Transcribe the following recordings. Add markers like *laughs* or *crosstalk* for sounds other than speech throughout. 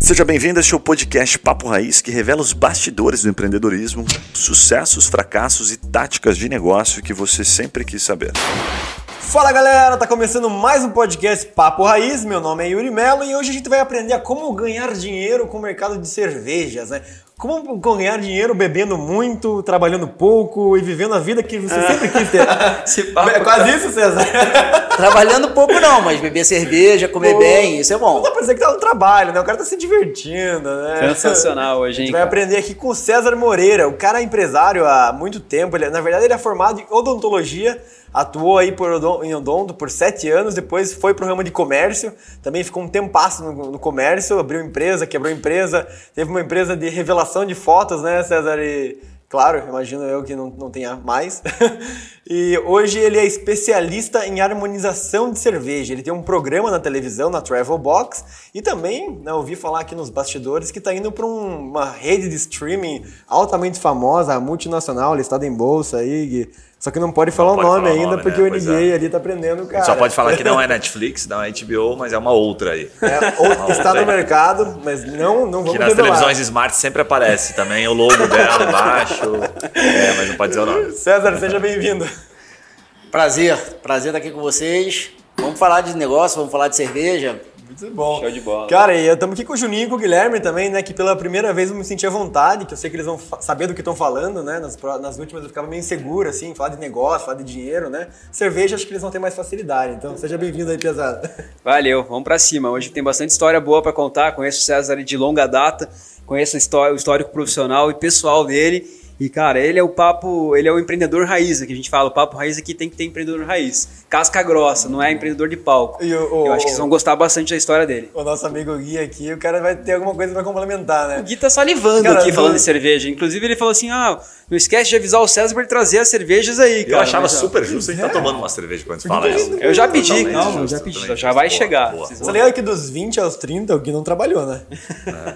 Seja bem-vindo a este podcast Papo Raiz, que revela os bastidores do empreendedorismo, sucessos, fracassos e táticas de negócio que você sempre quis saber. Fala galera, tá começando mais um podcast Papo Raiz. Meu nome é Yuri Melo e hoje a gente vai aprender a como ganhar dinheiro com o mercado de cervejas, né? Como ganhar dinheiro bebendo muito, trabalhando pouco e vivendo a vida que você sempre quis ter. *laughs* é quase isso, César. *laughs* Trabalhando pouco não, mas beber cerveja, comer Pô, bem, isso é bom. Não dá pra dizer que tá no trabalho, né? O cara tá se divertindo, né? Sensacional *laughs* hoje, hein? A gente vai cara. aprender aqui com o César Moreira. O cara é empresário há muito tempo. Ele, na verdade, ele é formado em odontologia atuou aí por, em Odonto por sete anos, depois foi para o ramo de comércio, também ficou um tempo no, no comércio, abriu empresa, quebrou empresa, teve uma empresa de revelação de fotos, né, César? E, claro, imagino eu que não, não tenha mais. *laughs* e hoje ele é especialista em harmonização de cerveja. Ele tem um programa na televisão, na Travel Box, e também né, ouvi falar aqui nos bastidores que está indo para um, uma rede de streaming altamente famosa, multinacional, listada em bolsa aí. Só que não pode falar não o nome falar ainda, nome, porque né? o NDA é. ali tá prendendo o cara. Só pode falar que não é Netflix, não é HBO, mas é uma outra aí. É, outra, está no mercado, mas não, não vamos Que nas revelar. televisões smart sempre aparece também o logo dela embaixo. *laughs* É, mas não pode dizer o nome. César, seja bem-vindo. Prazer, prazer estar aqui com vocês. Vamos falar de negócio, vamos falar de cerveja. Muito bom. Show de bola. Cara, e estamos aqui com o Juninho e com o Guilherme também, né? Que pela primeira vez eu me senti à vontade, que eu sei que eles vão saber do que estão falando, né? Nas, nas últimas eu ficava meio inseguro, assim, falar de negócio, falar de dinheiro, né? Cerveja acho que eles vão ter mais facilidade. Então, seja bem-vindo aí, pesado. Valeu, vamos para cima. Hoje tem bastante história boa para contar. Conheço o César de longa data, conheço o histórico profissional e pessoal dele. E, cara, ele é o papo, ele é o empreendedor raiz, que a gente fala, o papo raiz aqui tem que ter empreendedor raiz. Casca grossa, não é empreendedor de palco. O, o, Eu acho que vocês vão gostar bastante da história dele. O nosso amigo Gui aqui, o cara vai ter alguma coisa pra complementar, né? O Gui tá salivando cara, aqui falando de cerveja. Inclusive, ele falou assim: ah, não esquece de avisar o César pra ele trazer as cervejas aí, cara. Eu achava super justo a gente tá é. tá tomando uma cerveja quando a gente fala isso. Eu já pedi, calma, eu já pedi. Já vai chegar. Boa, Você lembra que dos 20 aos 30 o Gui não trabalhou, né?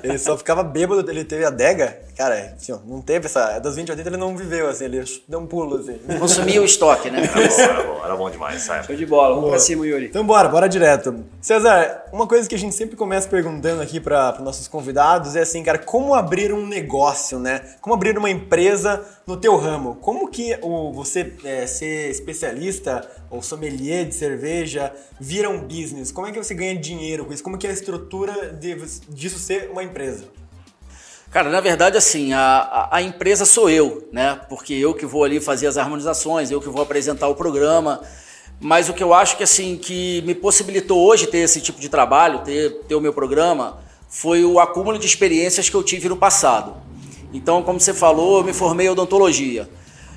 É. Ele só ficava bêbado, ele teve adega. Cara, assim, ó, não teve essa. Dos 20 aos 30 ele não viveu viveu, assim, ele deu um pulo, assim. Consumia o estoque, né? Era bom, era bom, era bom demais, sabe? Show de bola, vamos Boa. pra cima, Yuri. Então bora, bora direto. César, uma coisa que a gente sempre começa perguntando aqui para nossos convidados é assim, cara, como abrir um negócio, né? Como abrir uma empresa no teu ramo? Como que o, você é, ser especialista ou sommelier de cerveja vira um business? Como é que você ganha dinheiro com isso? Como que é a estrutura de, disso ser uma empresa? Cara, na verdade, assim, a, a empresa sou eu, né? Porque eu que vou ali fazer as harmonizações, eu que vou apresentar o programa. Mas o que eu acho que, assim, que me possibilitou hoje ter esse tipo de trabalho, ter, ter o meu programa, foi o acúmulo de experiências que eu tive no passado. Então, como você falou, eu me formei em odontologia.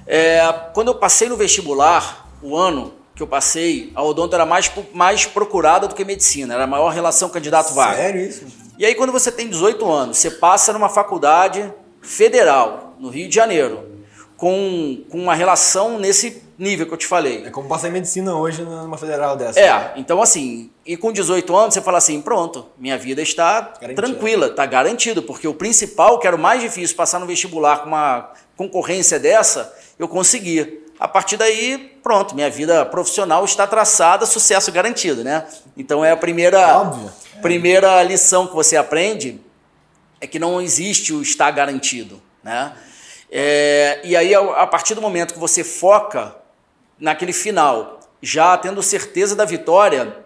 É, quando eu passei no vestibular, o ano que eu passei, a odonto era mais, mais procurada do que medicina, era a maior relação candidato-vaga. Sério isso? E aí, quando você tem 18 anos, você passa numa faculdade federal, no Rio de Janeiro, com, com uma relação nesse nível que eu te falei. É como passar em medicina hoje numa federal dessa. É, então assim, e com 18 anos você fala assim, pronto, minha vida está Garantido. tranquila, está garantido, porque o principal, que era o mais difícil, passar no vestibular com uma concorrência dessa, eu consegui. A partir daí, pronto, minha vida profissional está traçada, sucesso garantido, né? Então é a primeira... Óbvio Primeira lição que você aprende é que não existe o estar garantido, né? É, e aí, a partir do momento que você foca naquele final, já tendo certeza da vitória,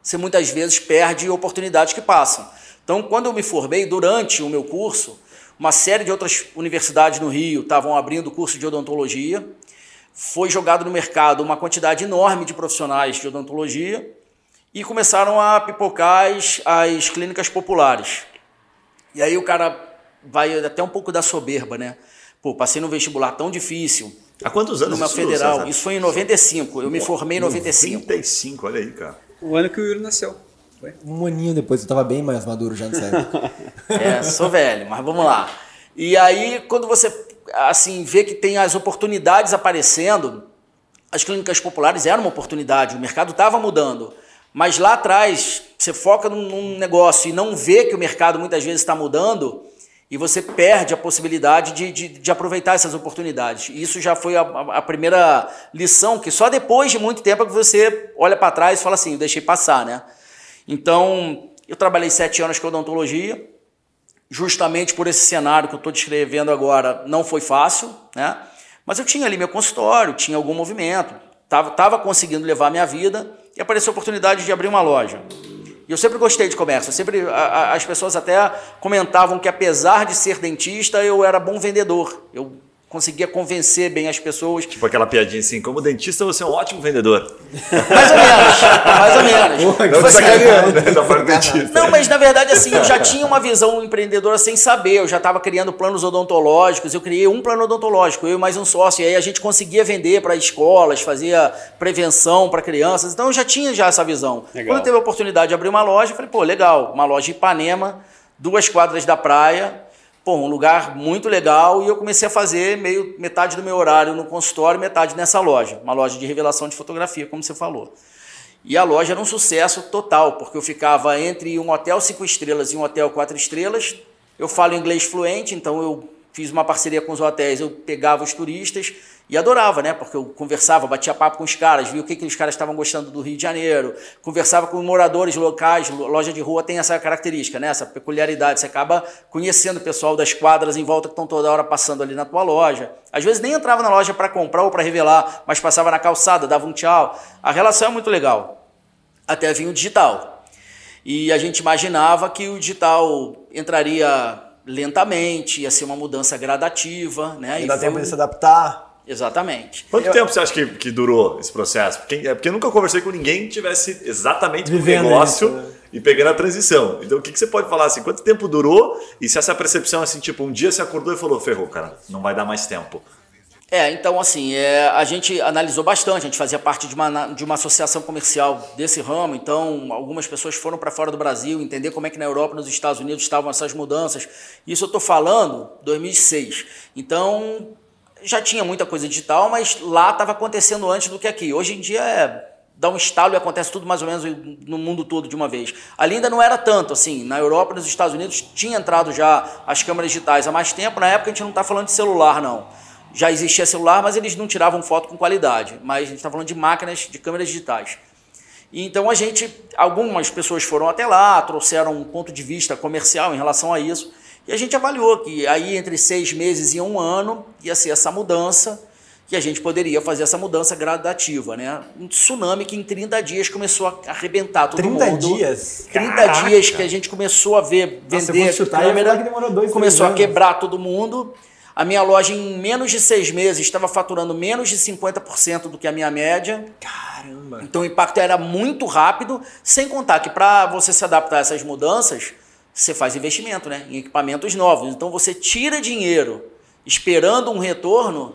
você muitas vezes perde oportunidades que passam. Então, quando eu me formei, durante o meu curso, uma série de outras universidades no Rio estavam abrindo curso de odontologia. Foi jogado no mercado uma quantidade enorme de profissionais de odontologia e começaram a pipocar as, as clínicas populares. E aí o cara vai até um pouco da soberba, né? Pô, passei no vestibular tão difícil. Há quantos anos Numa federal. Isso, isso foi em 95. Eu me formei em 95. 95, olha aí, cara. O ano que o Yuri nasceu. Foi. Um aninho depois, eu tava bem mais maduro já nessa época. *laughs* é, sou velho, mas vamos lá. E aí, quando você assim vê que tem as oportunidades aparecendo, as clínicas populares eram uma oportunidade, o mercado estava mudando. Mas lá atrás, você foca num, negócio e não vê que o mercado muitas vezes está mudando, e você perde a possibilidade de, de, de aproveitar essas oportunidades. Isso já foi a, a, primeira lição, que só depois de muito tempo é que você olha para trás e fala assim, eu deixei passar, né? Então, eu trabalhei sete anos com odontologia, justamente por esse cenário que eu estou descrevendo agora, não foi fácil, né? Mas eu tinha ali meu consultório, tinha algum movimento, estava tava conseguindo levar a minha vida e apareceu a oportunidade de abrir uma loja. E eu sempre gostei de comércio. sempre a, a, as pessoas até comentavam que apesar de ser dentista, eu era bom vendedor. Eu conseguia convencer bem as pessoas. Tipo aquela piadinha assim, como dentista você é um ótimo vendedor. Mais ou menos, mais ou menos. Não, assim, né? não, mas na verdade assim, eu já tinha uma visão empreendedora sem saber, eu já estava criando planos odontológicos, eu criei um plano odontológico, eu e mais um sócio, e aí a gente conseguia vender para escolas, fazia prevenção para crianças, então eu já tinha já essa visão. Legal. Quando teve a oportunidade de abrir uma loja, eu falei, pô, legal, uma loja em Ipanema, duas quadras da praia, pô, um lugar muito legal e eu comecei a fazer meio metade do meu horário no consultório, metade nessa loja, uma loja de revelação de fotografia, como você falou. E a loja era um sucesso total, porque eu ficava entre um hotel cinco estrelas e um hotel quatro estrelas. Eu falo inglês fluente, então eu fiz uma parceria com os hotéis, eu pegava os turistas e adorava, né? Porque eu conversava, batia papo com os caras, via o que, que os caras estavam gostando do Rio de Janeiro, conversava com moradores locais, loja de rua tem essa característica, né? Essa peculiaridade. Você acaba conhecendo o pessoal das quadras em volta que estão toda hora passando ali na tua loja. Às vezes nem entrava na loja para comprar ou para revelar, mas passava na calçada, dava um tchau. A relação é muito legal. Até vir o digital. E a gente imaginava que o digital entraria lentamente, ia ser uma mudança gradativa, né? E dá tempo de se adaptar. Exatamente. Quanto eu... tempo você acha que, que durou esse processo? Porque, é porque eu nunca conversei com ninguém que tivesse exatamente o negócio isso, né? e pegando a transição. Então, o que, que você pode falar assim? Quanto tempo durou? E se essa percepção, assim, tipo, um dia você acordou e falou, ferrou, cara, não vai dar mais tempo. É, então assim, é, a gente analisou bastante, a gente fazia parte de uma, de uma associação comercial desse ramo, então algumas pessoas foram para fora do Brasil entender como é que na Europa nos Estados Unidos estavam essas mudanças. Isso eu estou falando 2006. Então já tinha muita coisa digital, mas lá estava acontecendo antes do que aqui. Hoje em dia é dá um estalo e acontece tudo mais ou menos no mundo todo de uma vez. Ali ainda não era tanto, assim, na Europa e nos Estados Unidos tinha entrado já as câmeras digitais há mais tempo, na época a gente não está falando de celular não. Já existia celular, mas eles não tiravam foto com qualidade, mas a gente está falando de máquinas, de câmeras digitais. E então a gente, algumas pessoas foram até lá, trouxeram um ponto de vista comercial em relação a isso, e a gente avaliou que aí entre seis meses e um ano ia ser essa mudança, que a gente poderia fazer essa mudança gradativa, né? Um tsunami que em 30 dias começou a arrebentar todo 30 mundo. 30 dias? 30 Caraca. dias que a gente começou a ver, vender Nossa, chutar, câmera, que demorou dois, começou a quebrar todo mundo. A minha loja em menos de seis meses estava faturando menos de 50% do que a minha média. Caramba! Então o impacto era muito rápido, sem contar que para você se adaptar a essas mudanças, você faz investimento né, em equipamentos novos. Então você tira dinheiro esperando um retorno,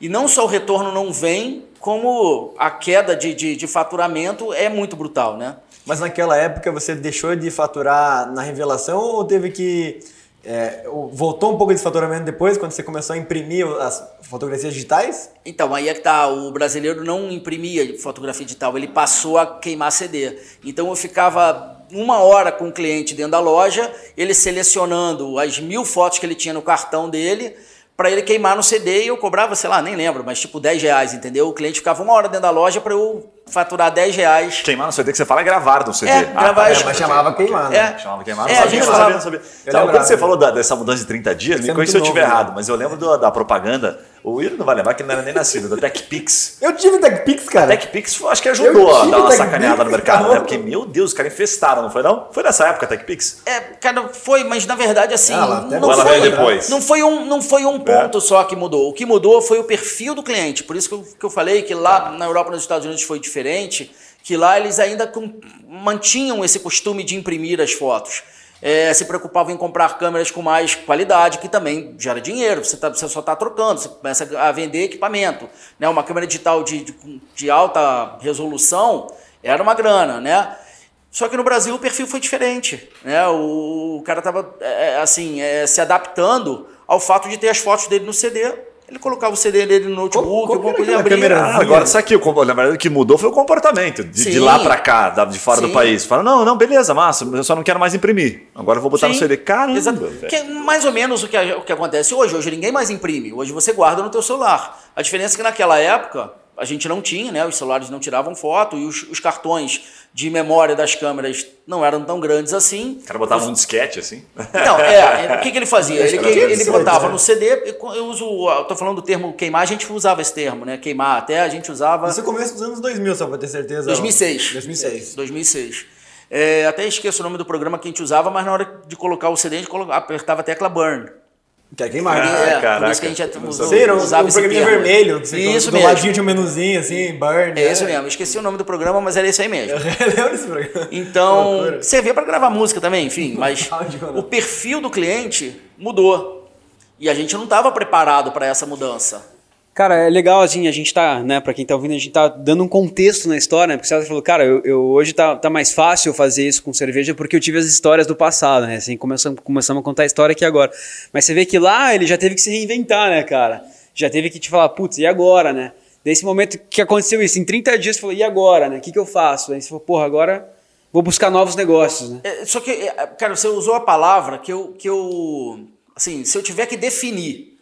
e não só o retorno não vem, como a queda de, de, de faturamento é muito brutal. Né? Mas naquela época você deixou de faturar na revelação ou teve que. É, voltou um pouco de faturamento depois, quando você começou a imprimir as fotografias digitais? Então, aí é que tá. O brasileiro não imprimia fotografia digital, ele passou a queimar CD. Então eu ficava uma hora com o cliente dentro da loja, ele selecionando as mil fotos que ele tinha no cartão dele para ele queimar no CD e eu cobrava, sei lá, nem lembro, mas tipo 10 reais, entendeu? O cliente ficava uma hora dentro da loja para eu faturar 10 reais. Queimar no CD que você fala é gravar no CD. É, ah, gravar. É, mas chamava queimar, né? É. Chamava queimar. É, a gente falava. Sabia, sabia. Sabe, quando você falou da, dessa mudança de 30 dias, me conhece se eu estiver errado, mas eu lembro do, da propaganda o Will não vai lembrar que ele não era nem nascido, da TechPix. Eu tive TechPix, cara. A TechPix acho que ajudou a dar uma sacaneada no mercado, né? Porque, meu Deus, os caras infestaram, não foi não? Foi nessa época a TechPix? É, cara, foi, mas na verdade assim. Ela, não, ela foi, veio depois. Não foi um, não foi um ponto é. só que mudou. O que mudou foi o perfil do cliente. Por isso que eu, que eu falei que lá na Europa e nos Estados Unidos foi diferente, que lá eles ainda mantinham esse costume de imprimir as fotos é, se preocupavam em comprar câmeras com mais qualidade, que também gera dinheiro, você, tá, você só está trocando, você começa a vender equipamento. Né? Uma câmera digital de, de, de alta resolução era uma grana, né? Só que no Brasil o perfil foi diferente, né? O, o cara estava é, é, assim é, se adaptando ao fato de ter as fotos dele no CD Ele colocava o CD dele no notebook, alguma coisa e abria. Câmera, ah, agora isso aqui, na verdade o que mudou foi o comportamento, de, de lá para cá, de fora Sim. do país. Fala, não, não, beleza, massa, eu só não quero mais imprimir. Agora eu vou botar Sim. no CD. Caramba, Exato. Que é mais ou menos o que, o que acontece hoje. Hoje ninguém mais imprime, hoje você guarda no teu celular. A diferença é que naquela época a gente não tinha, né? Os celulares não tiravam foto e os, os cartões de memória das câmeras não eram tão grandes assim. O cara botava um disquete assim? Não, é. O que, que ele fazia? *laughs* Ele, ele, ele botava no CD. Eu uso. Estou falando do termo queimar, a gente usava esse termo, né? Queimar até a gente usava. Isso começa dos anos 2000, só para ter certeza. 2006. 2006. 2006. É, até esqueço o nome do programa que a gente usava, mas na hora de colocar o CD, a gente apertava a tecla burn. Que é queimar. Ah, é, caraca. por isso que a gente usou, Sim, usava um programinha vermelho. Que você isso do mesmo. ladinho tinha um menuzinho, assim, burn. É né? isso mesmo. Esqueci o nome do programa, mas era isso aí mesmo. *laughs* Eu lembro desse programa. Então, servia para gravar música também, enfim. *laughs* Mas o perfil do cliente mudou. E a gente não estava preparado para essa mudança. Cara, é legal, assim, a gente tá, né, pra quem tá ouvindo, a gente tá dando um contexto na história, né? Porque você falou, cara, eu, eu, hoje tá, tá mais fácil fazer isso com cerveja porque eu tive as histórias do passado, né? Assim, começamos, começamos a contar a história aqui agora. Mas você vê que lá ele já teve que se reinventar, né, cara? Já teve que te falar, putz, e agora, né? Desse momento que aconteceu isso, em 30 dias, você falou, e agora, né? O que, que eu faço? Aí você falou, porra, agora vou buscar novos negócios, né? É, só que, é, cara, você usou a palavra que eu, que eu. Assim, se eu tiver que definir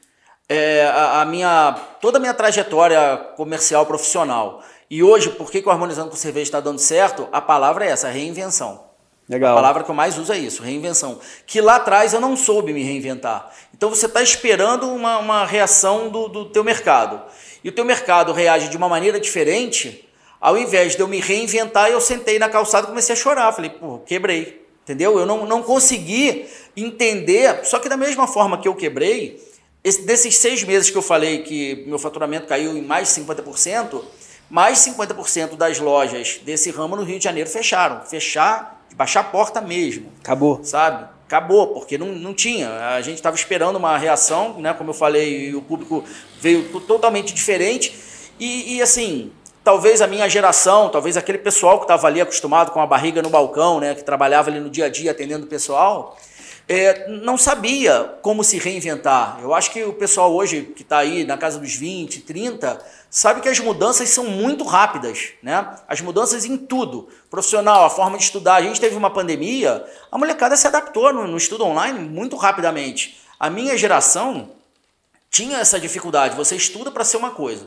é, a, a, minha toda a minha trajetória comercial profissional. E hoje, por que, que o Harmonizando com Cerveja está dando certo? A palavra é essa, reinvenção. Legal. A palavra que eu mais uso é isso, reinvenção. Que lá atrás eu não soube me reinventar. Então você está esperando uma, uma reação do, do teu mercado. E o teu mercado reage de uma maneira diferente. Ao invés de eu me reinventar, eu sentei na calçada e comecei a chorar. Falei, pô, quebrei. Entendeu? Eu não, não consegui entender. Só que da mesma forma que eu quebrei, esse, desses seis meses que eu falei que meu faturamento caiu em mais de 50%, mais 50% das lojas desse ramo no Rio de Janeiro fecharam. Fechar, baixar a porta mesmo. Acabou. Sabe? Acabou, porque não, não tinha. A gente estava esperando uma reação, né? Como eu falei, e o público veio totalmente diferente. E, e assim, talvez a minha geração, talvez aquele pessoal que estava ali acostumado com a barriga no balcão, né? Que trabalhava ali no dia a dia atendendo o pessoal é, não sabia como se reinventar. Eu acho que o pessoal hoje que está aí na casa dos 20, 30, sabe que as mudanças são muito rápidas, né? As mudanças em tudo, profissional, a forma de estudar. A gente teve uma pandemia, a molecada se adaptou no, no estudo online muito rapidamente. A minha geração tinha essa dificuldade. Você estuda para ser uma coisa.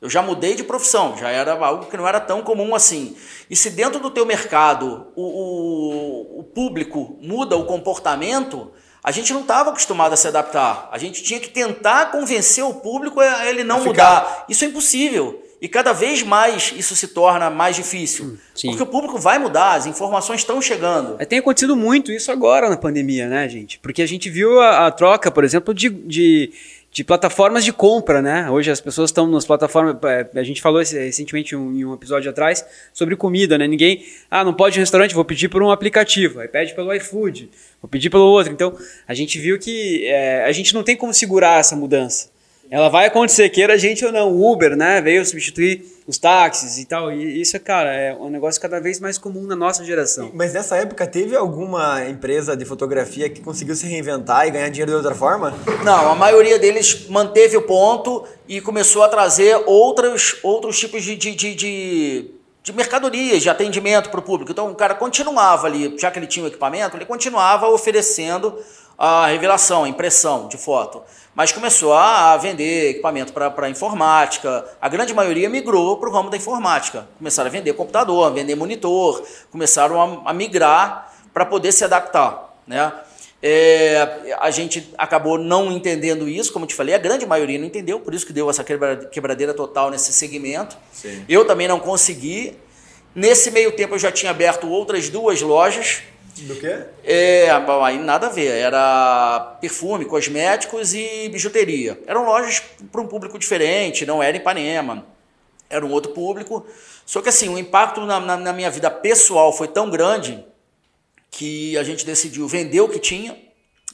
Eu já mudei de profissão, já era algo que não era tão comum assim. E se dentro do teu mercado o, o, o público muda o comportamento, a gente não estava acostumado a se adaptar. A gente tinha que tentar convencer o público a ele não mudar. Isso é impossível. E cada vez mais isso se torna mais difícil. Hum, sim. Porque o público vai mudar, as informações estão chegando. É, tem acontecido muito isso agora na pandemia, né, gente? Porque a gente viu a, a troca, por exemplo, de, de de plataformas de compra, né? Hoje as pessoas estão nas plataformas. É, a gente falou recentemente em um episódio atrás sobre comida, né? Ninguém, ah, não pode ir no restaurante, vou pedir por um aplicativo, aí pede pelo iFood, vou pedir pelo outro. Então a gente viu que é, a gente não tem como segurar essa mudança. Ela vai acontecer, queira a gente ou não. O Uber, né? Veio substituir os táxis e tal. E isso, cara, é um negócio cada vez mais comum na nossa geração. Mas nessa época teve alguma empresa de fotografia que conseguiu se reinventar e ganhar dinheiro de outra forma? Não, a maioria deles manteve o ponto e começou a trazer outros, outros tipos de, de, de, de de mercadorias, de atendimento para o público. Então o cara continuava ali, já que ele tinha o equipamento, ele continuava oferecendo a revelação, a impressão de foto mas começou a vender equipamento para informática. A grande maioria migrou para o ramo da informática. Começaram a vender computador, a vender monitor, começaram a, a migrar para poder se adaptar. Né? É, a gente acabou não entendendo isso, como eu te falei, a grande maioria não entendeu, por isso que deu essa quebradeira total nesse segmento. Sim. Eu também não consegui. Nesse meio tempo eu já tinha aberto outras duas lojas do quê? É, aí nada a ver. Era perfume, cosméticos e bijuteria. Eram lojas para um público diferente, não era Ipanema. Era um outro público. Só que assim, o impacto na, na, na minha vida pessoal foi tão grande que a gente decidiu vender o que tinha.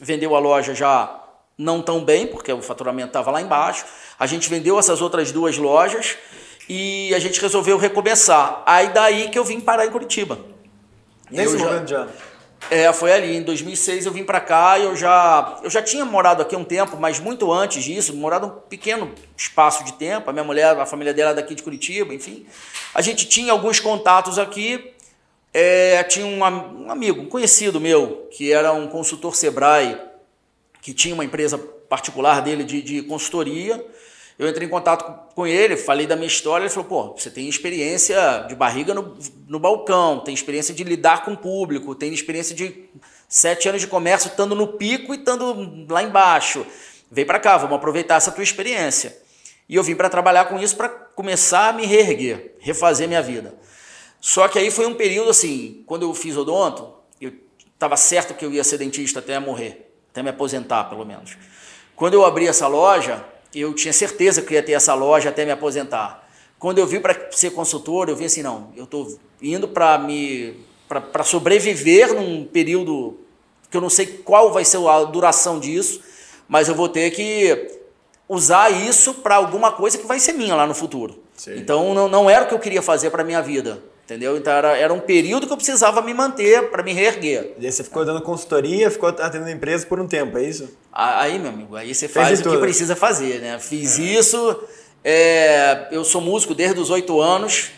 Vendeu a loja já não tão bem, porque o faturamento estava lá embaixo. A gente vendeu essas outras duas lojas e a gente resolveu recomeçar. Aí daí que eu vim parar em Curitiba. Nesse eu momento já. já. É, foi ali. Em 2006 eu vim para cá e eu já, eu já tinha morado aqui um tempo, mas muito antes disso, morado um pequeno espaço de tempo. A minha mulher, a família dela é daqui de Curitiba, enfim. A gente tinha alguns contatos aqui. É, tinha um, um amigo, um conhecido meu, que era um consultor Sebrae, que tinha uma empresa particular dele de, de consultoria. Eu entrei em contato com ele, falei da minha história, ele falou, pô, você tem experiência de barriga no, no balcão, tem experiência de lidar com o público, tem experiência de sete anos de comércio estando no pico e estando lá embaixo. Vem para cá, vamos aproveitar essa tua experiência. E eu vim para trabalhar com isso para começar a me reerguer, refazer minha vida. Só que aí foi um período assim, quando eu fiz odonto, eu estava certo que eu ia ser dentista até morrer, até me aposentar pelo menos. Quando eu abri essa loja, eu tinha certeza que ia ter essa loja até me aposentar. Quando eu vim para ser consultor, eu vi assim, não, eu estou indo para me para sobreviver num período que eu não sei qual vai ser a duração disso, mas eu vou ter que usar isso para alguma coisa que vai ser minha lá no futuro. Sim. Então não, não era o que eu queria fazer para minha vida. Entendeu? Então era, era um período que eu precisava me manter para me reerguer. E aí você ficou dando consultoria, ficou atendendo empresa por um tempo, é isso? Aí, meu amigo, aí você faz Fez o que precisa fazer, né? Fiz é. isso, é, eu sou músico desde os oito anos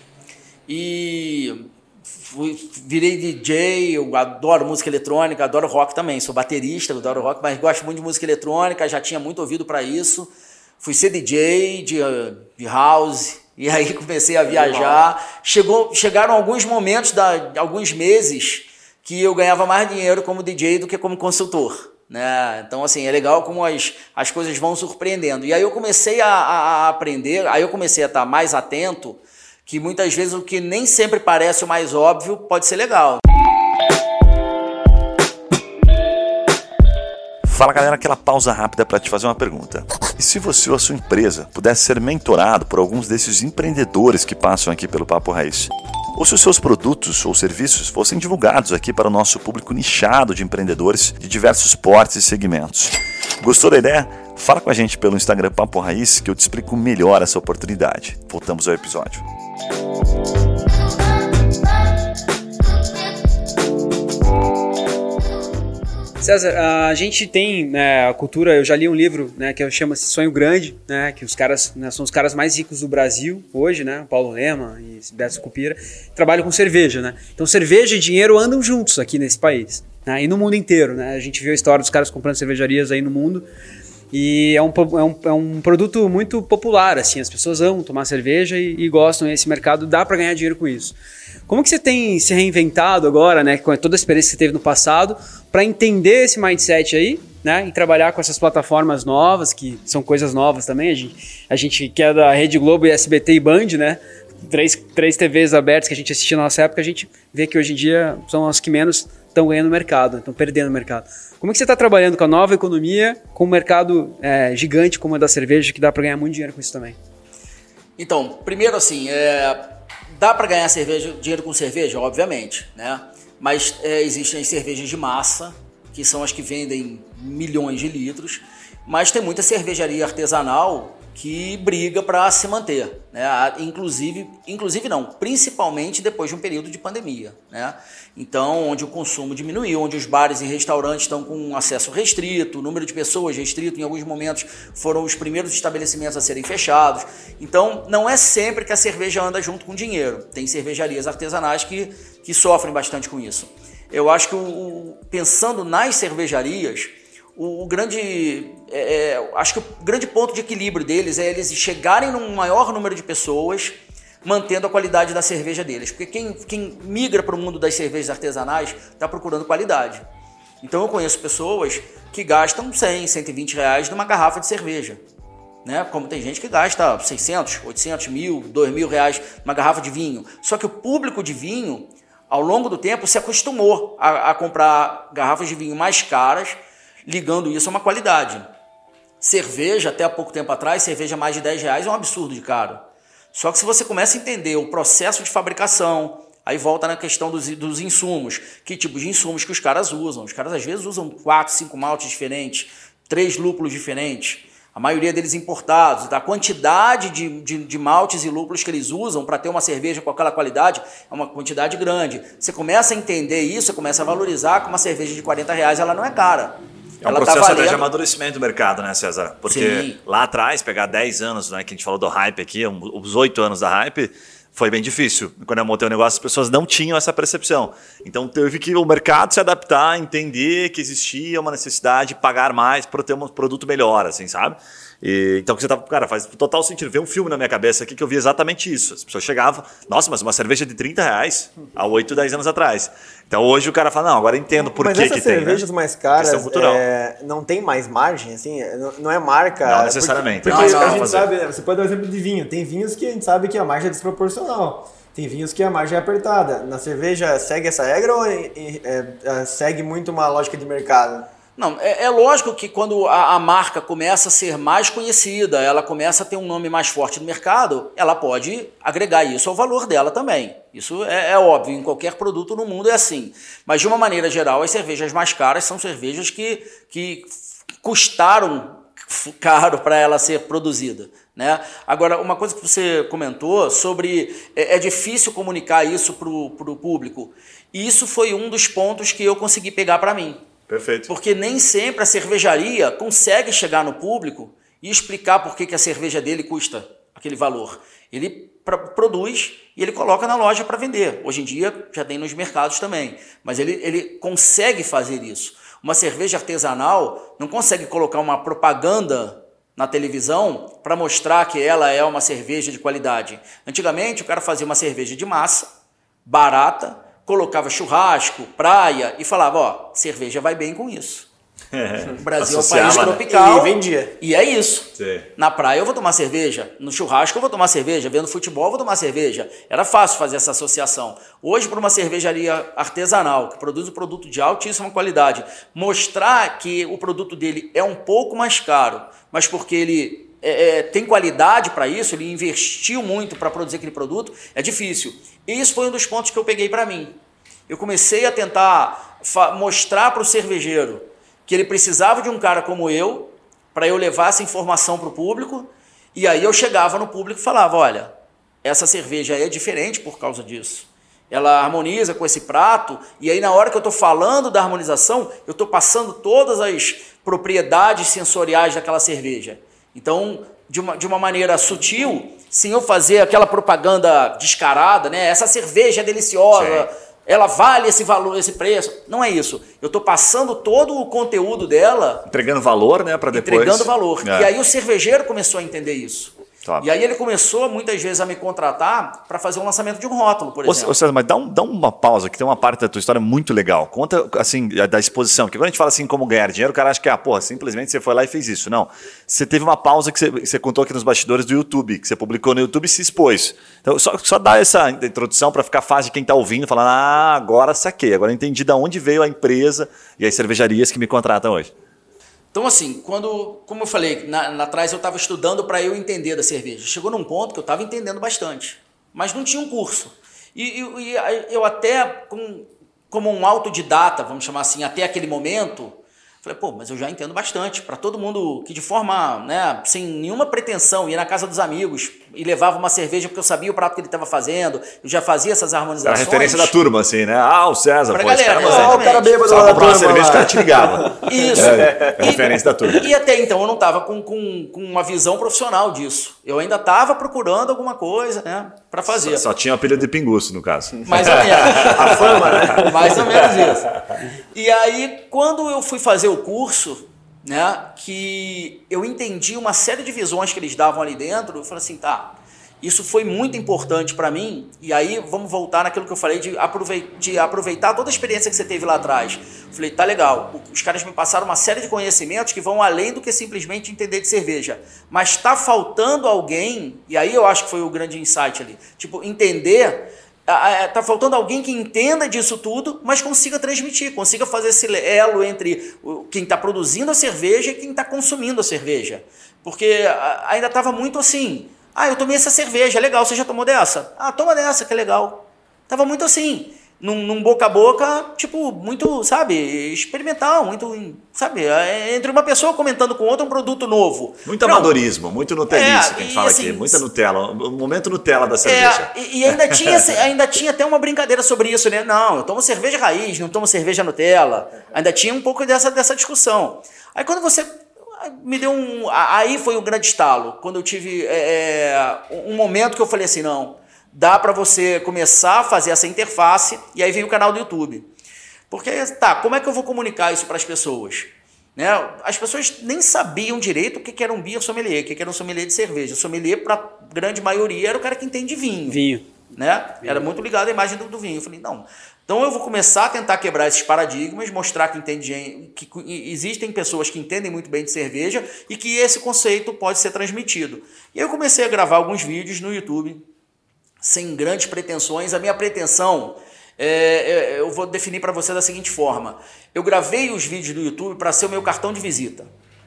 e fui, virei DJ, eu adoro música eletrônica, adoro rock também, sou baterista, adoro rock, mas gosto muito de música eletrônica, já tinha muito ouvido para isso. Fui ser DJ de, de house, e aí *laughs* comecei a viajar. Chegou, chegaram alguns momentos, da, alguns meses, que eu ganhava mais dinheiro como DJ do que como consultor. Né? Então, assim, é legal como as, as coisas vão surpreendendo. E aí eu comecei a, a aprender, aí eu comecei a estar mais atento, que muitas vezes o que nem sempre parece o mais óbvio pode ser legal. Fala galera, aquela pausa rápida para te fazer uma pergunta. E se você ou a sua empresa pudesse ser mentorado por alguns desses empreendedores que passam aqui pelo Papo Raiz? Ou se os seus produtos ou serviços fossem divulgados aqui para o nosso público nichado de empreendedores de diversos portes e segmentos? Gostou da ideia? Fala com a gente pelo Instagram Papo Raiz que eu te explico melhor essa oportunidade. Voltamos ao episódio. César, a gente tem né, a cultura, eu já li um livro né, que chama-se Sonho Grande, né, que os caras né, são os caras mais ricos do Brasil hoje, né, Paulo Lema e Beto Cupira, trabalham com cerveja. Né? Então cerveja e dinheiro andam juntos aqui nesse país. Né, e no mundo inteiro. Né? A gente viu a história dos caras comprando cervejarias aí no mundo. E é um, é, um, é um produto muito popular, assim, as pessoas amam tomar cerveja e, e gostam desse mercado, dá para ganhar dinheiro com isso. Como que você tem se reinventado agora, né, com toda a experiência que você teve no passado, para entender esse mindset aí, né, e trabalhar com essas plataformas novas, que são coisas novas também. A gente, a gente que é da Rede Globo SBT e Band, né, três, três TVs abertas que a gente assistia na nossa época, a gente vê que hoje em dia são as que menos estão ganhando mercado, estão perdendo mercado. Como é que você está trabalhando com a nova economia, com um mercado é, gigante como a da cerveja, que dá para ganhar muito dinheiro com isso também? Então, primeiro assim, é, Dá para ganhar cerveja, dinheiro com cerveja? Obviamente, né? Mas é, existem as cervejas de massa, que são as que vendem milhões de litros, mas tem muita cervejaria artesanal que briga para se manter, né? Inclusive, inclusive não, principalmente depois de um período de pandemia, né? Então, onde o consumo diminuiu, onde os bares e restaurantes estão com acesso restrito, o número de pessoas restrito, em alguns momentos foram os primeiros estabelecimentos a serem fechados. Então, não é sempre que a cerveja anda junto com dinheiro. Tem cervejarias artesanais que, que sofrem bastante com isso. Eu acho que o, pensando nas cervejarias, o, o grande. É, é, acho que o grande ponto de equilíbrio deles é eles chegarem num maior número de pessoas mantendo a qualidade da cerveja deles. Porque quem, quem migra para o mundo das cervejas artesanais está procurando qualidade. Então eu conheço pessoas que gastam 100, 120 reais numa garrafa de cerveja. Né? Como tem gente que gasta 600, 800, mil, 2 mil reais numa garrafa de vinho. Só que o público de vinho, ao longo do tempo, se acostumou a, a comprar garrafas de vinho mais caras ligando isso a uma qualidade. Cerveja, até há pouco tempo atrás, cerveja mais de 10 reais é um absurdo de caro. Só que se você começa a entender o processo de fabricação, aí volta na questão dos, dos insumos, que tipo de insumos que os caras usam. Os caras às vezes usam quatro, cinco maltes diferentes, três lúpulos diferentes. a maioria deles importados, da quantidade de, de, de maltes e lúpulos que eles usam para ter uma cerveja com aquela qualidade, é uma quantidade grande. Você começa a entender isso, você começa a valorizar que uma cerveja de 40 reais ela não é cara. É um ela processo tá até de amadurecimento do mercado, né, César? Porque Sim. lá atrás, pegar 10 anos, né, que a gente falou do hype aqui, um- os 8 anos da hype, foi bem difícil. Quando eu montei o negócio, as pessoas não tinham essa percepção. Então teve que o mercado se adaptar, entender que existia uma necessidade de pagar mais para ter um produto melhor, assim, sabe? E, então, que você tava, cara, faz total sentido. Veio um filme na minha cabeça aqui que eu vi exatamente isso. As pessoas chegavam, nossa, mas uma cerveja de 30 reais há 8, 10 anos atrás. Então hoje o cara fala, não, agora entendo por Mas que, essas que tem. né? cervejas mais caras é, não tem mais margem, assim? Não, não é marca. Não necessariamente. Porque, Não, porque não, a gente sabe, né, você pode dar um exemplo de vinho. Tem vinhos que a gente sabe que a margem é desproporcional. Tem vinhos que a margem é apertada. Na cerveja segue essa regra ou é- é- é- segue muito uma lógica de mercado? Não, é, é lógico que quando a, a marca começa a ser mais conhecida, ela começa a ter um nome mais forte no mercado, ela pode agregar isso ao valor dela também. Isso é, é óbvio, em qualquer produto no mundo é assim. Mas de uma maneira geral, as cervejas mais caras são cervejas que, que custaram caro para ela ser produzida. Né? Agora, uma coisa que você comentou sobre é, é difícil comunicar isso para o público. E isso foi um dos pontos que eu consegui pegar para mim. Perfeito. Porque nem sempre a cervejaria consegue chegar no público e explicar por que, que a cerveja dele custa aquele valor. Ele produz e ele coloca na loja para vender. Hoje em dia já tem nos mercados também. Mas ele, ele consegue fazer isso. Uma cerveja artesanal não consegue colocar uma propaganda na televisão para mostrar que ela é uma cerveja de qualidade. Antigamente o cara fazia uma cerveja de massa, barata, colocava churrasco, praia e falava, ó, cerveja vai bem com isso. O Brasil é um país né? tropical. E vendia. E é isso. Sim. Na praia eu vou tomar cerveja, no churrasco eu vou tomar cerveja, vendo futebol eu vou tomar cerveja. Era fácil fazer essa associação. Hoje, para uma cervejaria artesanal, que produz um produto de altíssima qualidade, mostrar que o produto dele é um pouco mais caro, mas porque ele é, é, tem qualidade para isso, ele investiu muito para produzir aquele produto, é difícil. E isso foi um dos pontos que eu peguei para mim. Eu comecei a tentar mostrar para o cervejeiro que ele precisava de um cara como eu para eu levar essa informação para o público. E aí eu chegava no público e falava: olha, essa cerveja é diferente por causa disso. Ela harmoniza com esse prato, e aí na hora que eu estou falando da harmonização, eu estou passando todas as propriedades sensoriais daquela cerveja. Então, de uma, de uma maneira sutil, sem eu fazer aquela propaganda descarada, né? Essa cerveja é deliciosa, ela vale esse valor, esse preço. Não é isso. Eu estou passando todo o conteúdo dela Entregando valor, né, para depois. entregando valor. É. E aí o cervejeiro começou a entender isso. Top. E aí ele começou muitas vezes a me contratar para fazer um lançamento de um rótulo, por exemplo. ô, César, mas dá, um- dá uma pausa, que tem uma parte da tua história muito legal. Conta, assim, da exposição. Porque quando a gente fala assim, como ganhar dinheiro, o cara acha que, ah, porra, simplesmente você foi lá e fez isso. Não. Você teve uma pausa que você, você contou aqui nos bastidores do YouTube, que você publicou no YouTube e se expôs. Então, só, só dá essa introdução para ficar fácil de quem está ouvindo, falando, ah, agora saquei, agora entendi de onde veio a empresa e as cervejarias que me contratam hoje. Então, assim, quando, como eu falei, na, atrás eu estava estudando para eu entender da cerveja. Chegou num ponto que eu estava entendendo bastante, mas não tinha um curso. E, e- e eu até, com- como um autodidata, vamos chamar assim, até aquele momento, falei, pô, mas eu já entendo bastante. Para todo mundo que de forma, né, sem nenhuma pretensão, ia na casa dos amigos e levava uma cerveja porque eu sabia o prato que ele estava fazendo, eu já fazia essas Era a harmonizações. referência da turma, assim, né? Ah, o César, Pra pô, esse galera, cara né? manja. Ó, o cara bêbado da comprar uma turma cerveja, o cara te ligava. Isso. É, é referência da turma. E até então eu não estava com, com, com uma visão profissional disso. Eu ainda estava procurando alguma coisa, né, para fazer. Só tinha o apelido de pinguço, no caso. Mais ou menos. *laughs* A fama, né? Mais ou menos isso. E aí, quando eu fui fazer o curso, né, que eu entendi uma série de visões que eles davam ali dentro, eu falei assim, tá, isso foi muito importante para mim. E aí, vamos voltar naquilo que eu falei de, aprovei- de aproveitar toda a experiência que você teve lá atrás. Falei, tá legal, os caras me passaram uma série de conhecimentos que vão além do que simplesmente entender de cerveja. Mas está faltando alguém, e aí eu acho que foi o grande insight ali, tipo, entender ah, ah, tá faltando alguém que entenda disso tudo, mas consiga transmitir, consiga fazer esse elo entre quem está produzindo a cerveja e quem está consumindo a cerveja. Porque ainda estava muito assim. Ah, eu tomei essa cerveja, legal, você já tomou dessa? Ah, toma dessa, que é legal. Tava muito assim. num, num, boca a boca, tipo, muito, sabe, experimental, muito, sabe, é, entre uma pessoa comentando com outra um produto novo. Muito amadorismo, muito Nutelice é, que a gente fala assim, aqui, muita Nutella, o momento Nutella da cerveja. É, e, e, ainda, *laughs* tinha, ainda tinha até uma brincadeira sobre isso, né? Não, eu tomo cerveja raiz, não tomo cerveja Nutella. Ainda tinha um pouco dessa, dessa discussão. Aí quando você me deu um. Aí foi um grande estalo. Quando eu tive é, é um momento que eu falei assim: não, dá para você começar a fazer essa interface e aí vem o canal do YouTube. Porque, tá, como é que eu vou comunicar isso para as pessoas? Né? As pessoas nem sabiam direito o que era um beer sommelier, o que era um sommelier de cerveja. O sommelier, para grande maioria, era o cara que entende vinho. Vinho. Né? Vinho. Era muito ligado à imagem do, do vinho. Eu falei, não. Então eu vou começar a tentar quebrar esses paradigmas, mostrar que, entende, que existem pessoas que entendem muito bem de cerveja e que esse conceito pode ser transmitido. E eu comecei a gravar alguns vídeos no YouTube sem grandes pretensões. A minha pretensão, é, é, eu vou definir para você da seguinte forma: eu gravei os vídeos do YouTube para ser o meu cartão de visita.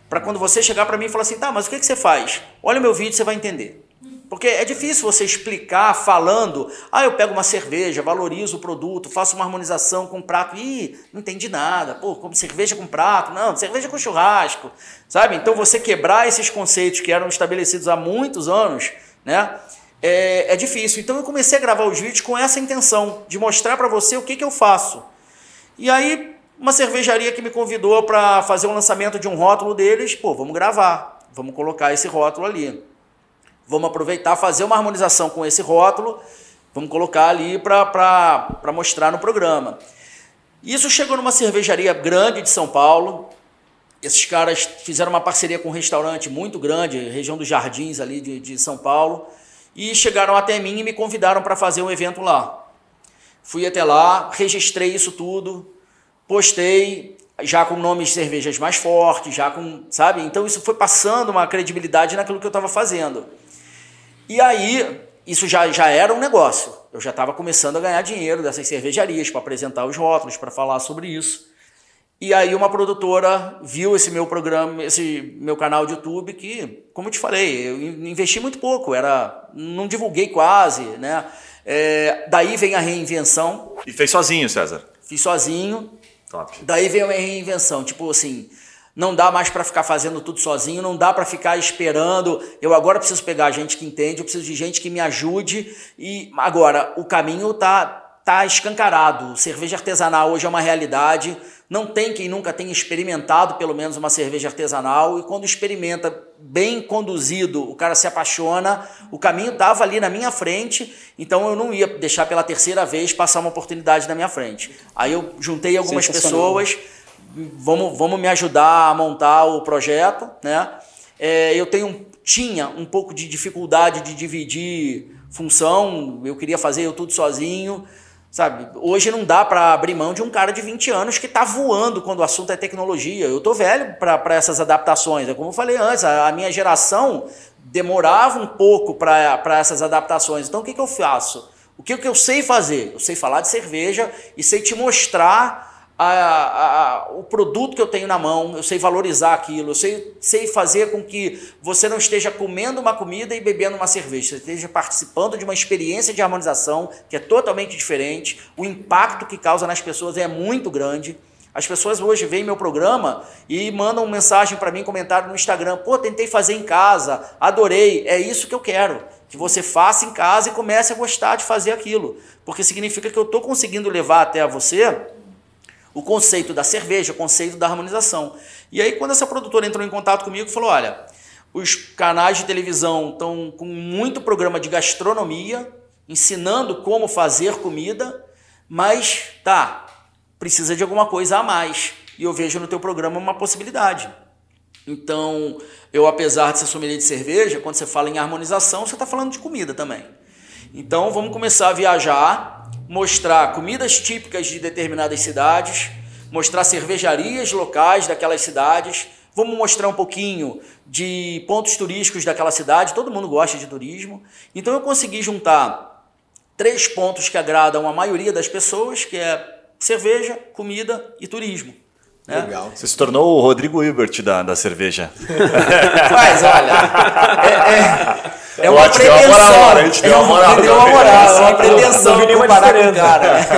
Para quando você chegar para mim e falar assim, tá, mas o que, que você faz? Olha o meu vídeo, você vai entender. Porque é difícil você explicar falando, ah, eu pego uma cerveja, valorizo o produto, faço uma harmonização com prato, ih, não entendi nada, pô, como cerveja com prato, não, cerveja com churrasco, sabe? Então você quebrar esses conceitos que eram estabelecidos há muitos anos, né? é, é difícil. Então eu comecei a gravar os vídeos com essa intenção, de mostrar para você o que, que eu faço. E aí, uma cervejaria que me convidou para fazer o um lançamento de um rótulo deles, pô, vamos gravar, vamos colocar esse rótulo ali. Vamos aproveitar, fazer uma harmonização com esse rótulo, vamos colocar ali para mostrar no programa. Isso chegou numa cervejaria grande de São Paulo. Esses caras fizeram uma parceria com um restaurante muito grande, região dos Jardins ali de, de São Paulo e chegaram até mim e me convidaram para fazer um evento lá. Fui até lá, registrei isso tudo, postei já com nomes de cervejas mais fortes, já com, sabe? Então isso foi passando uma credibilidade naquilo que eu estava fazendo. E aí, isso já, já era um negócio. Eu já estava começando a ganhar dinheiro dessas cervejarias para apresentar os rótulos, para falar sobre isso. E aí uma produtora viu esse meu programa, esse meu canal de YouTube que, como eu te falei, eu investi muito pouco, era não divulguei quase, né? É, daí vem a reinvenção. E fez sozinho, César? Fiz sozinho. Top. Daí veio a reinvenção, tipo assim, não dá mais para ficar fazendo tudo sozinho, não dá para ficar esperando. Eu agora preciso pegar gente que entende, eu preciso de gente que me ajude e agora o caminho tá tá escancarado. Cerveja artesanal hoje é uma realidade. Não tem quem nunca tenha experimentado pelo menos uma cerveja artesanal e quando experimenta bem conduzido, o cara se apaixona. O caminho estava ali na minha frente, então eu não ia deixar pela terceira vez passar uma oportunidade na minha frente. Aí eu juntei algumas pessoas, vamos, vamos me ajudar a montar o projeto, né? É, eu tenho tinha um pouco de dificuldade de dividir função, eu queria fazer eu tudo sozinho. Sabe, hoje não dá para abrir mão de um cara de 20 anos que está voando quando o assunto é tecnologia. Eu tô velho para essas adaptações. É como eu falei antes, a, a minha geração demorava um pouco para essas adaptações. Então o que, que eu faço? O que, que eu sei fazer? Eu sei falar de cerveja e sei te mostrar a, a, o produto que eu tenho na mão, eu sei valorizar aquilo, eu sei, sei fazer com que você não esteja comendo uma comida e bebendo uma cerveja, você esteja participando de uma experiência de harmonização que é totalmente diferente, o impacto que causa nas pessoas é muito grande. As pessoas hoje veem meu programa e mandam mensagem para mim, comentário no Instagram: pô, tentei fazer em casa, adorei, é isso que eu quero. Que você faça em casa e comece a gostar de fazer aquilo. Porque significa que eu estou conseguindo levar até você o conceito da cerveja, o conceito da harmonização. E aí, quando essa produtora entrou em contato comigo, falou: olha, os canais de televisão estão com muito programa de gastronomia, ensinando como fazer comida, mas tá, precisa de alguma coisa a mais. E eu vejo no teu programa uma possibilidade. Então, eu, apesar de ser sommelier de cerveja, quando você fala em harmonização, você está falando de comida também. Então, vamos começar a viajar mostrar comidas típicas de determinadas cidades, mostrar cervejarias locais daquelas cidades, vamos mostrar um pouquinho de pontos turísticos daquela cidade, todo mundo gosta de turismo. Então eu consegui juntar três pontos que agradam a maioria das pessoas, que é cerveja, comida e turismo. Né? Legal. Você se tornou o Rodrigo Hilbert da, da cerveja. *laughs* Mas olha, é, é, É uma pretensão. Deu uma moral, a gente deu uma moral. Deu uma moral, é uma pretensão de comparar com o cara. Né?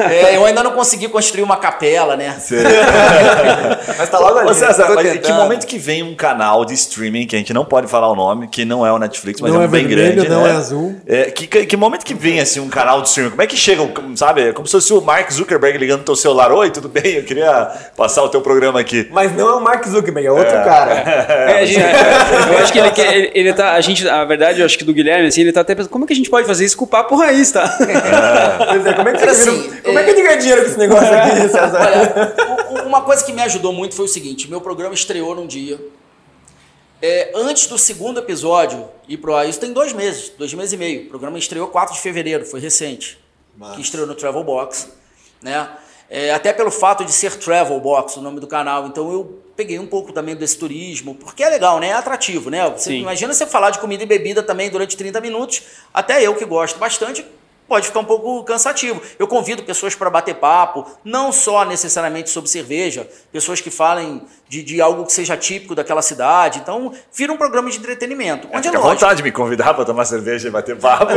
*laughs* É, eu ainda não consegui construir uma capela, né? *laughs* mas tá logo ali. Ô, César, que momento que vem um canal de streaming, que a gente não pode falar o nome, que não é o Netflix, mas não é, um é bem vermelho, grande. Não né? é azul. É, que, que, momento que vem assim, um canal de streaming? Como é que chega, sabe? Como se fosse o Mark Zuckerberg ligando no teu celular. Oi, tudo bem? Eu queria passar o teu programa aqui. Mas não é o Mark Zuckerberg, é outro é. cara. *laughs* É, gente, eu acho que ele, ele, ele tá. A gente, a verdade, eu acho que do Guilherme, assim, ele tá até pensando, como é que a gente pode fazer isso com o papo raiz, tá? É, como é que, assim, como é que ele ganha dinheiro com esse negócio aqui, César? Olha, uma coisa que me ajudou muito foi o seguinte: meu programa estreou num dia. É, antes do segundo episódio ir pro ar, isso tem dois meses, dois meses e meio. O programa estreou 4 de fevereiro, foi recente. Mas... Que estreou no Travel Box. Né? É, até pelo fato de ser Travel Box, o nome do canal. Então eu peguei um pouco também desse turismo, porque é legal, né? É atrativo, né? Você, imagina você falar de comida e bebida também durante 30 minutos. Até eu que gosto bastante, pode ficar um pouco cansativo. Eu convido pessoas para bater papo, não só necessariamente sobre cerveja, pessoas que falem de, de, algo que seja típico daquela cidade. Então, vira um programa de entretenimento. Onde é, fica é lógico. vontade de me convidar para tomar cerveja e bater papo. *laughs*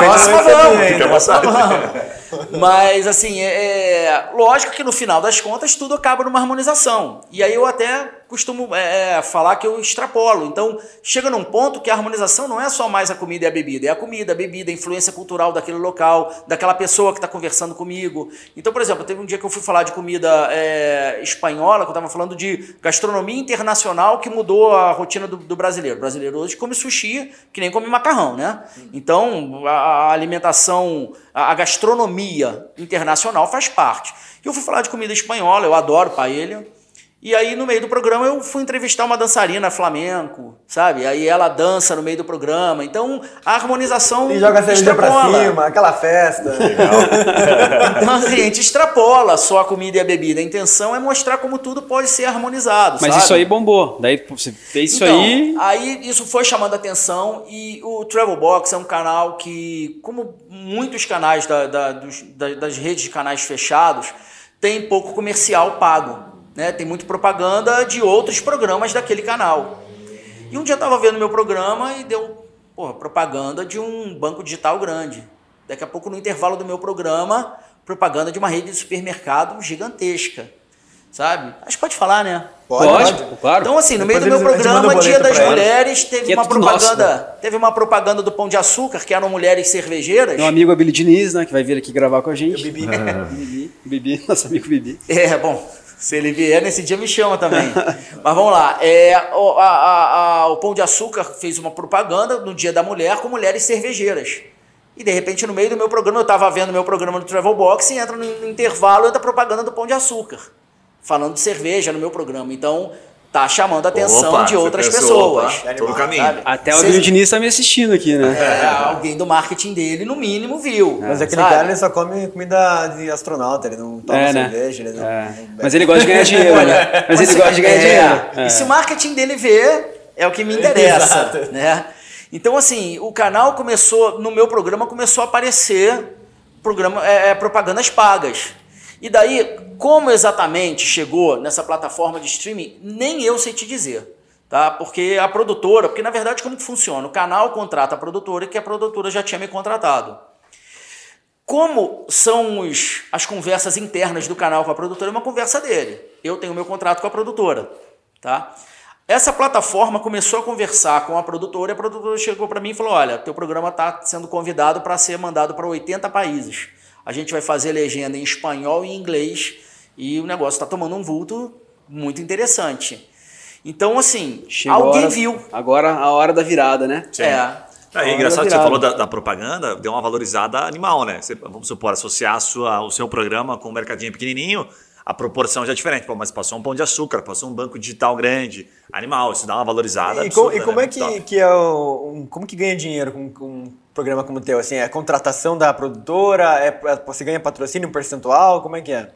Próxima vamos. Fica. *laughs* Mas, assim, é, é, lógico que no final das contas tudo acaba numa harmonização. E aí eu até costumo é, é, falar que eu extrapolo. Então, chega num ponto que a harmonização não é só mais a comida e a bebida, é a comida, a bebida, a influência cultural daquele local, daquela pessoa que está conversando comigo. Então, por exemplo, teve um dia que eu fui falar de comida é, espanhola, que eu estava falando de gastronomia internacional que mudou a rotina do, do, brasileiro. O brasileiro hoje come sushi, que nem come macarrão, né? Então, a, a alimentação, a, a gastronomia internacional faz parte. E eu fui falar de comida espanhola, eu adoro paella. E aí, no meio do programa, eu fui entrevistar uma dançarina flamenco, sabe? Aí ela dança no meio do programa. Então, a harmonização. E joga a cerveja pra cima, aquela festa. Legal. então, assim, a gente extrapola só a comida e a bebida. A intenção é mostrar como tudo pode ser harmonizado. Mas sabe? isso aí bombou. Daí você fez isso então, aí. Aí isso foi chamando atenção. E o Travel Box é um canal que, como muitos canais da, da, dos, da, das redes de canais fechados, tem pouco comercial pago. Né? Tem muito propaganda de outros programas daquele canal. E um dia eu estava vendo meu programa e deu porra, propaganda de um banco digital grande. Daqui a pouco, no intervalo do meu programa, propaganda de uma rede de supermercado gigantesca. Sabe? Acho que pode falar, né? Pode, pode claro. Então, assim, no meio Depois do meu programa, Dia das Mulheres, teve é uma propaganda. Nosso, né? Teve uma propaganda do Pão de Açúcar, que eram mulheres cervejeiras. Meu amigo Abili Diniz, né? Que vai vir aqui gravar com a gente. O Bibi. Bibi, *laughs* Bibi, nosso amigo Bibi. É, bom. Se ele vier nesse dia, me chama também. *laughs* Mas vamos lá. É, o, a, a, a, o Pão de Açúcar fez uma propaganda no Dia da Mulher com mulheres cervejeiras. E de repente, no meio do meu programa, eu estava vendo meu programa no Travel Box e entra no, intervalo entra a propaganda do Pão de Açúcar. Falando de cerveja no meu programa. Então, tá chamando a atenção Opa, de outras pessoas. Opa, todo caminho. Sabe? Até o Cês... Diniz está me assistindo aqui, né? É, alguém do marketing dele, no mínimo, viu. Mas aquele sabe? cara ele só come comida de astronauta, ele não toma é, né? cerveja. Ele não, é. não Mas ele gosta de ganhar dinheiro, né? Mas ele gosta de ganhar é. dinheiro. E se o marketing dele vê, é o que me interessa. né? Então, assim, o canal começou, no meu programa, começou a aparecer programa, é, é propagandas pagas. E daí, como exatamente chegou nessa plataforma de streaming, nem eu sei te dizer. Tá? Porque a produtora, porque na verdade como que funciona? O canal contrata a produtora que a produtora já tinha me contratado. Como são os, as conversas internas do canal com a produtora? É uma conversa dele. Eu tenho meu contrato com a produtora. Tá? Essa plataforma começou a conversar com a produtora e a produtora chegou para mim e falou: Olha, teu programa está sendo convidado para ser mandado para 80 países. A gente vai fazer legenda em espanhol e em inglês e o negócio está tomando um vulto muito interessante. Então, assim, Chegou alguém viu. Agora a hora da virada, né? Sim. É. É, é engraçado que você falou da, da, propaganda, deu uma valorizada animal, né? Você, vamos supor, associar sua, o seu programa com um mercadinho pequenininho, a proporção já é diferente. Pô, mas passou um pão de açúcar, passou um banco digital grande, animal, isso dá uma valorizada. E, com, e como né? é que, que é o, um, como que ganha dinheiro com, com programa como o teu? Assim, é contratação da produtora? É, é, você ganha patrocínio, um percentual? Como é que é?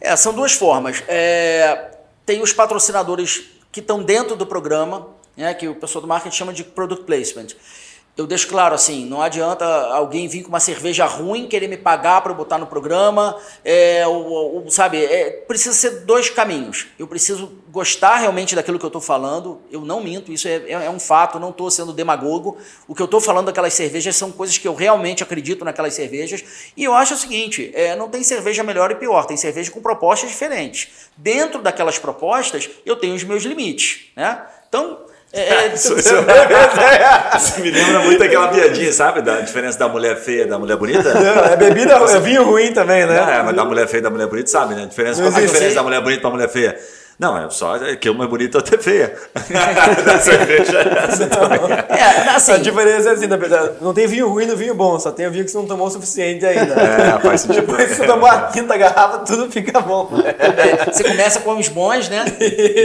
É, são duas formas. É, tem os patrocinadores que estão dentro do programa, né, que o pessoal do marketing chama de product placement. Eu deixo claro assim, não adianta alguém vir com uma cerveja ruim querer me pagar para botar no programa, é, o, o, sabe? É, precisa ser dois caminhos. Eu preciso gostar realmente daquilo que eu estou falando. Eu não minto, isso é, é, é um fato. Não estou sendo demagogo. O que eu estou falando daquelas cervejas são coisas que eu realmente acredito naquelas cervejas. E eu acho o seguinte: é, não tem cerveja melhor e pior. Tem cerveja com propostas diferentes. Dentro daquelas propostas, eu tenho os meus limites, né? Então é, é *laughs* isso, isso, *laughs* isso, me lembra muito aquela piadinha, sabe? Da diferença da mulher feia e da mulher bonita. Não, é bebida, é vinho ruim também, né? Não, é, mas da mulher feia e da mulher bonita, sabe, né? A diferença, qual é a diferença da mulher bonita para mulher feia? Não, é só que uma é bonita outra é feia. *laughs* da cerveja é essa também. É, assim, a diferença é assim, na verdade, não tem vinho ruim no vinho bom, só tem o vinho que você não tomou o suficiente ainda. É, faz sentido. Depois que você tomou a quinta garrafa, tudo fica bom. É, você começa com os bons, né?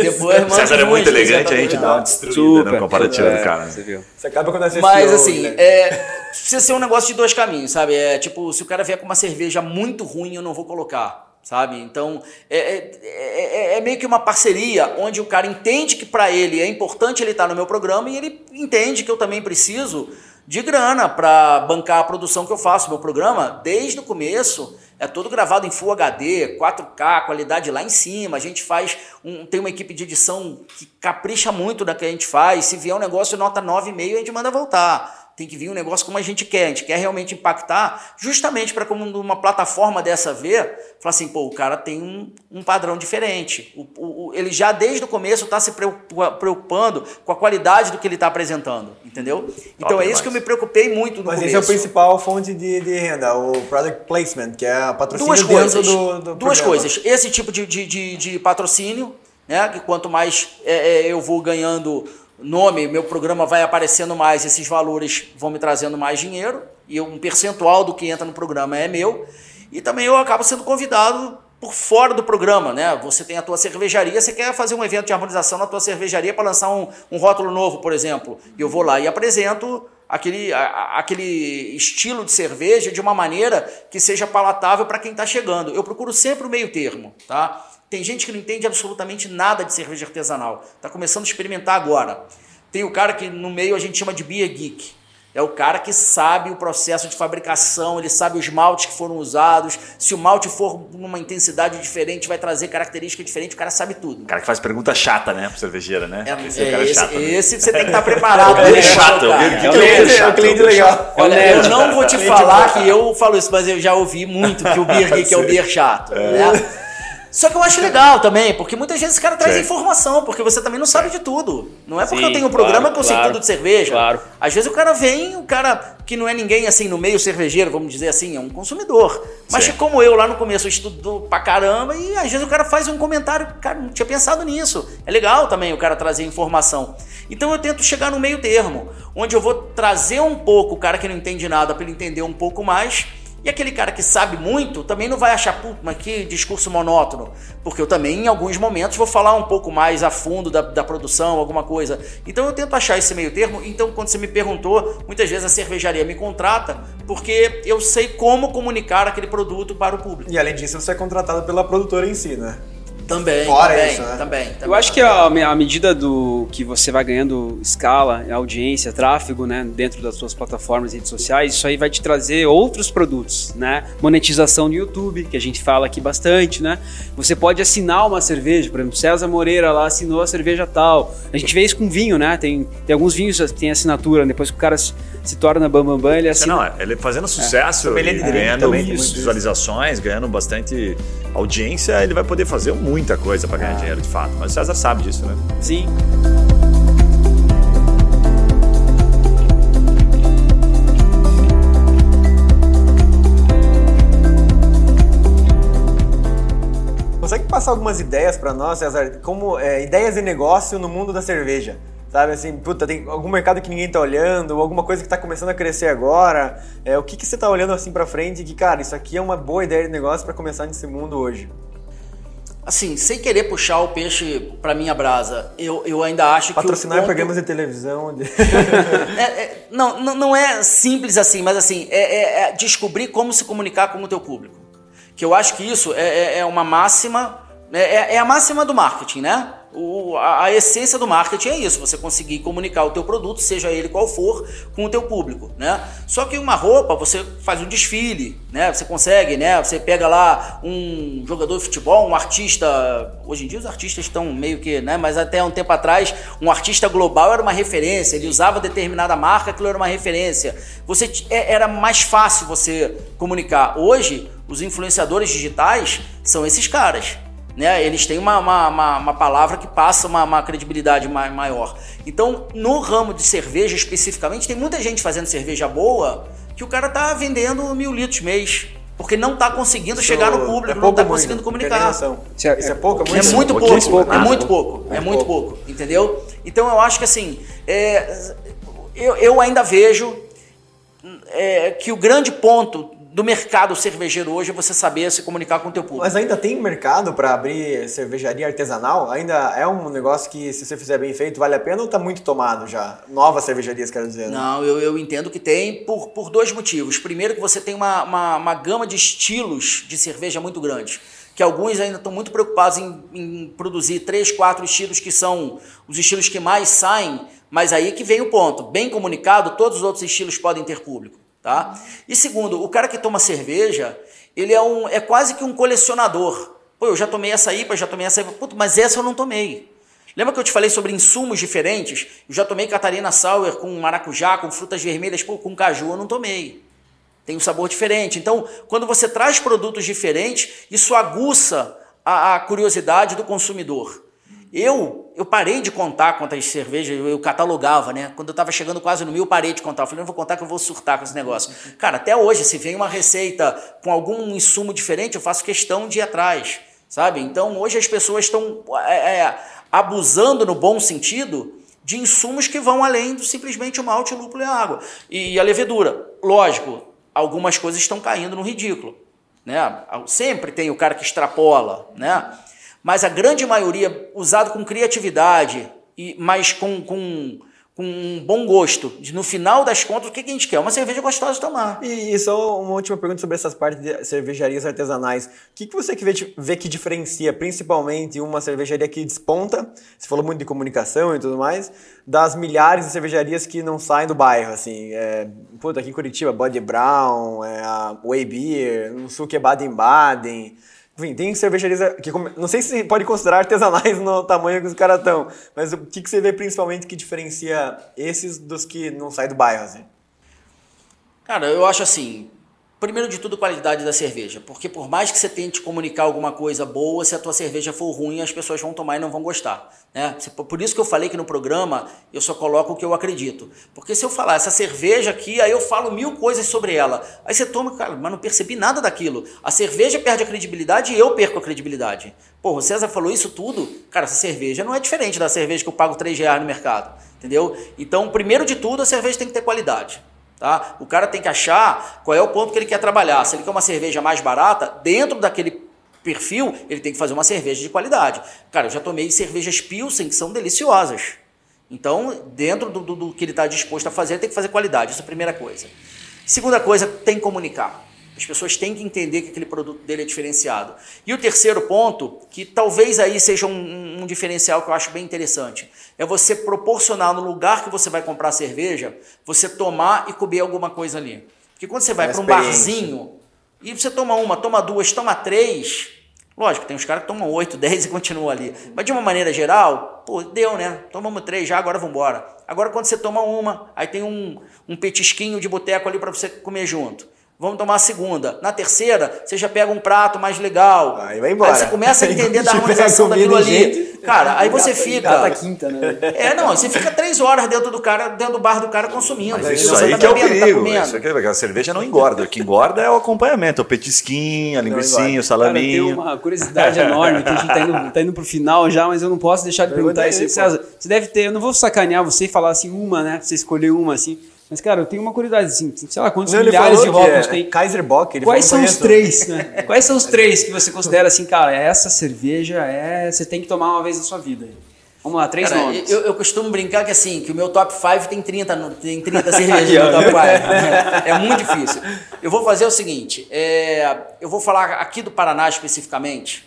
Depois, mano, César é muito elegante, a gente dá uma destruída Super. no comparativo é, do cara. Você viu. Você acaba quando assiste Mas assim, né? é, precisa ser um negócio de dois caminhos, sabe? É tipo, se o cara vier com uma cerveja muito ruim, eu não vou colocar sabe? Então é, é, é, é, meio que uma parceria onde o cara entende que para ele é importante ele estar tá no meu programa e ele entende que eu também preciso de grana para bancar a produção que eu faço. Meu programa, desde o começo, é todo gravado em Full HD, 4K, qualidade lá em cima. A gente faz um, tem uma equipe de edição que capricha muito na que a gente faz. Se vier um negócio nota 9,5, a gente manda voltar tem que vir um negócio como a gente quer. A gente quer realmente impactar, justamente para como uma plataforma dessa ver, falar assim, pô, o cara tem um, um padrão diferente. O, o, ele já desde o começo está se preocupando com a qualidade do que ele está apresentando, entendeu? Então Top é isso que eu me preocupei muito no Mas começo. esse é o principal fonte de, de, renda, o product placement, que é a patrocínio duas coisas, do, do Duas programa. coisas. Esse tipo de, de, de, de patrocínio, né, que quanto mais é, é, eu vou ganhando nome, meu programa vai aparecendo mais, esses valores vão me trazendo mais dinheiro, e um percentual do que entra no programa é meu. E também eu acabo sendo convidado por fora do programa, né? Você tem a tua cervejaria, você quer fazer um evento de harmonização na tua cervejaria para lançar um, um rótulo novo, por exemplo. Eu vou lá e apresento aquele, a, aquele estilo de cerveja de uma maneira que seja palatável para quem está chegando. Eu procuro sempre o meio termo, tá? Tem gente que não entende absolutamente nada de cerveja artesanal. Está começando a experimentar agora. Tem o cara que no meio a gente chama de beer geek. É o cara que sabe o processo de fabricação, ele sabe os maltes que foram usados. Se o malte for numa intensidade diferente, vai trazer característica diferente, o cara sabe tudo. O cara que faz pergunta chata, né, pro cervejeira, né? É, esse, é, é esse, chato, esse você tem que estar *laughs* preparado. é né, chato, é o cliente, é o cliente legal. Olha, eu não vou te falar que eu falo isso, mas eu já ouvi muito que o beer *laughs* geek é o beer chato. É. Né? Só que eu acho legal também, porque muitas vezes esse cara traz Sim. informação, porque você também não sabe de tudo. Não é porque Sim, eu tenho um programa claro, que eu sei tudo de cerveja. Claro. Às vezes o cara vem, o cara que não é ninguém assim no meio cervejeiro, vamos dizer assim, é um consumidor. Mas Sim. como eu lá no começo eu estudo pra caramba e às vezes o cara faz um comentário, cara, não tinha pensado nisso. É legal também o cara trazer informação. Então eu tento chegar no meio termo, onde eu vou trazer um pouco o cara que não entende nada para ele entender um pouco mais e aquele cara que sabe muito também não vai achar, puta, mas que discurso monótono. Porque eu também, em alguns momentos, vou falar um pouco mais a fundo da, da produção, alguma coisa. Então eu tento achar esse meio termo. Então, quando você me perguntou, muitas vezes a cervejaria me contrata porque eu sei como comunicar aquele produto para o público. E além disso, você é contratado pela produtora em si, né? Também, Fora também, isso, né? também, também, Eu acho que a, a medida do que você vai ganhando escala, audiência, tráfego, né, dentro das suas plataformas e redes sociais, isso aí vai te trazer outros produtos, né? Monetização no YouTube, que a gente fala aqui bastante, né? Você pode assinar uma cerveja, por exemplo, César Moreira lá assinou a cerveja tal. A gente vê isso com vinho, né? Tem, tem alguns vinhos que tem assinatura, depois que o cara se, se torna Bambambam, Bam, Bam, ele assina. Não, ele fazendo sucesso, é. ganhando também, visualizações, ganhando bastante audiência, ele vai poder fazer muita coisa para ganhar ah. dinheiro de fato. Mas o César sabe disso, né? Sim. Consegue passar algumas ideias para nós, César, como é, ideias de negócio no mundo da cerveja? Sabe assim, puta, tem algum mercado que ninguém tá olhando, ou alguma coisa que tá começando a crescer agora. É, o que, que você tá olhando assim para frente que, cara, isso aqui é uma boa ideia de negócio para começar nesse mundo hoje? Assim, sem querer puxar o peixe para minha brasa, eu, eu ainda acho Patrocinar que. Patrocinar programas de televisão. De... *laughs* é, é, não, não, não é simples assim, mas assim, é, é, é, descobrir como se comunicar com o teu público. Que eu acho que isso é, é, é uma máxima É, é a máxima do marketing, né? O, a, a, essência do marketing é isso, você conseguir comunicar o teu produto, seja ele qual for, com o teu público, né? Só que uma roupa, você faz um desfile, né? Você consegue, né? Você pega lá um jogador de futebol, um artista, hoje em dia os artistas estão meio que, né? Mas até um tempo atrás, um artista global era uma referência, ele usava determinada marca, aquilo era uma referência. Você é, era mais fácil você comunicar. Hoje, os influenciadores digitais são esses caras né? Eles têm uma, uma, uma, uma palavra que passa uma, uma credibilidade maior. Então, no ramo de cerveja especificamente, tem muita gente fazendo cerveja boa que o cara tá vendendo mil litros mês. Porque não está conseguindo Isso chegar no público, é não está conseguindo comunicar. Isso é, Isso é pouco? É, é muito pouco, é muito pouco, é muito pouco, entendeu? Então eu acho que assim, é, eu, eu ainda vejo é, que o grande ponto do mercado cervejeiro hoje é você saber se comunicar com o teu público. Mas ainda tem mercado para abrir cervejaria artesanal? Ainda é um negócio que, se você fizer bem feito, vale a pena ou está muito tomado já? Novas cervejarias, quero dizer. Né? Não, eu, eu entendo que tem por, por dois motivos. Primeiro que você tem uma, uma, uma gama de estilos de cerveja muito grande que alguns ainda estão muito preocupados em, em, produzir três, quatro estilos que são os estilos que mais saem, mas aí que vem o ponto. Bem comunicado, todos os outros estilos podem ter público. Tá? E segundo, o cara que toma cerveja, ele é, um, é quase que um colecionador. Pô, eu já tomei essa IPA, já tomei essa IPA, Puta, mas essa eu não tomei. Lembra que eu te falei sobre insumos diferentes? Eu já tomei Catarina Sour com maracujá, com frutas vermelhas, pô, com caju eu não tomei. Tem um sabor diferente. Então, quando você traz produtos diferentes, isso aguça a, a curiosidade do consumidor. Eu, eu parei de contar quantas cervejas eu catalogava, né? Quando eu estava chegando quase no mil, eu parei de contar. Eu falei, não vou contar que eu vou surtar com esse negócio. Cara, até hoje, se vem uma receita com algum insumo diferente, eu faço questão de ir atrás, sabe? Então, hoje as pessoas estão é, é, abusando no bom sentido de insumos que vão além do simplesmente o malte, o lúpulo e a água. E a levedura. Lógico, algumas coisas estão caindo no ridículo. Né? Sempre tem o cara que extrapola, né? Mas a grande maioria usado com criatividade, e mas com, com, com um bom gosto. No final das contas, o que, a gente quer? Uma cerveja gostosa de tomar. E, e só uma última pergunta sobre essas partes de cervejarias artesanais. O que, que você vê, vê que diferencia principalmente uma cervejaria que desponta, você falou muito de comunicação e tudo mais, das milhares de cervejarias que não saem do bairro, assim. É, puta, aqui em Curitiba, Body Brown, é, Way Beer, no sul que é Baden-Baden... Enfim, tem cervejarias que não sei se pode considerar artesanais no tamanho que os caras estão, mas o que, que você vê principalmente que diferencia esses dos que não saem do bairro? Assim? Cara, eu acho assim, Primeiro de tudo, qualidade da cerveja, porque por mais que você tente comunicar alguma coisa boa, se a tua cerveja for ruim, as pessoas vão tomar e não vão gostar. Né? Por isso que eu falei que no programa eu só coloco o que eu acredito. Porque se eu falar essa cerveja aqui, aí eu falo mil coisas sobre ela. Aí você toma, cara, mas não percebi nada daquilo. A cerveja perde a credibilidade e eu perco a credibilidade. Pô, o César falou isso tudo. Cara, essa cerveja não é diferente da cerveja que eu pago 3 reais no mercado. Entendeu? Então, primeiro de tudo, a cerveja tem que ter qualidade. Tá? O cara tem que achar qual é o ponto que ele quer trabalhar. Se ele quer uma cerveja mais barata, dentro daquele perfil, ele tem que fazer uma cerveja de qualidade. Cara, eu já tomei cervejas Pilsen que são deliciosas. Então, dentro do, do, do que ele está disposto a fazer, ele tem que fazer qualidade. Essa é a primeira coisa. Segunda coisa, tem que comunicar. As pessoas têm que entender que aquele produto dele é diferenciado. E o terceiro ponto, que talvez aí seja um, um, diferencial que eu acho bem interessante, é você proporcionar no lugar que você vai comprar cerveja, você tomar e comer alguma coisa ali. Porque quando você vai é para um barzinho e você toma uma, toma duas, toma três, lógico, tem uns caras que tomam oito, *laughs* dez e continuam ali. Mas de uma maneira geral, pô, deu, né? Tomamos três já, agora vamos embora. Agora quando você toma uma, aí tem um, um petisquinho de boteco ali para você comer junto. Vamos tomar a segunda. Na terceira, você já pega um prato mais legal. Aí vai embora. Aí você começa a *laughs* entender da *laughs* harmonização daquilo ali. Gente, cara, aí você fica. Gata quinta, né? É, não, você fica três horas dentro do cara, dentro do bar do cara consumindo. Mas isso aí tá que é o tá perigo. Tá isso aqui, é a cerveja não engorda. O que engorda é o acompanhamento, o petisquinho, a linguiça, o salaminho. Cara, eu tenho uma curiosidade enorme que a gente tá indo, tá indo pro final já, mas eu não posso deixar de perguntar isso. Você deve ter, eu não vou sacanear você e falar assim uma, né? Você escolher uma assim. Mas, cara, eu tenho uma curiosidade, assim, sei lá, quantos Não, milhares de rótulos é tem. Kaiser Bock, ele Quais são os três, né? *laughs* Quais são os três que você considera assim, cara, essa cerveja é. Você tem que tomar uma vez na sua vida. Vamos lá, três cara, nomes. Eu, eu, costumo brincar que assim, que o meu top 5 tem 30, tem 30 *laughs* cervejas no top 5. É, muito difícil. Eu vou fazer o seguinte: é, eu vou falar aqui do Paraná especificamente.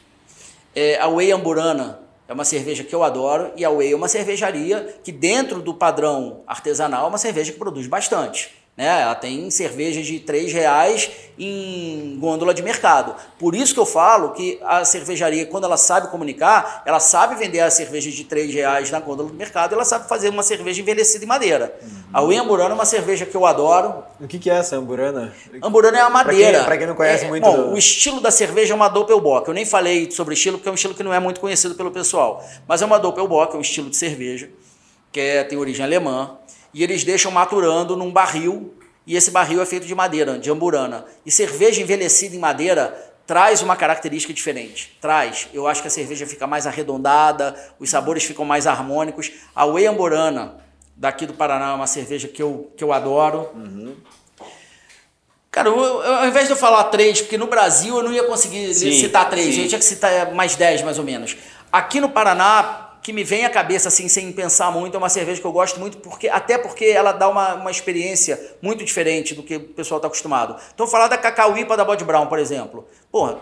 É, a Whey Amburana é uma cerveja que eu adoro e a Whey é uma cervejaria que dentro do padrão artesanal é uma cerveja que produz bastante. Né? Ela tem cervejas de R$ reais em gôndola de mercado. Por isso que eu falo que a cervejaria, quando ela sabe comunicar, ela sabe vender a cerveja de R$ reais na gôndola do mercado, ela sabe fazer uma cerveja envelhecida em madeira. Uhum. A Whey Amburana é uma cerveja que eu adoro. O que, que é essa Amburana? Amburana é a madeira. Para quem, quem, não conhece é, muito. Bom, o estilo da cerveja é uma Doppelbock. Eu nem falei sobre estilo, porque é um estilo que não é muito conhecido pelo pessoal. Mas é uma Doppelbock, é um estilo de cerveja, que é, tem origem alemã e eles deixam maturando num barril, e esse barril é feito de madeira, de amburana. E cerveja envelhecida em madeira traz uma característica diferente. Traz. Eu acho que a cerveja fica mais arredondada, os sabores ficam mais harmônicos. A Whey Amburana, daqui do Paraná, é uma cerveja que eu, que eu adoro. Uhum. Cara, eu, eu, ao invés de eu falar três, porque no Brasil eu não ia conseguir sim, citar três, sim. eu tinha que citar mais dez, mais ou menos. Aqui no Paraná, que me vem à cabeça assim sem pensar muito é uma cerveja que eu gosto muito porque até porque ela dá uma, uma experiência muito diferente do que o pessoal está acostumado. Então falar da Cacauípa da Bode Brown, por exemplo, porra,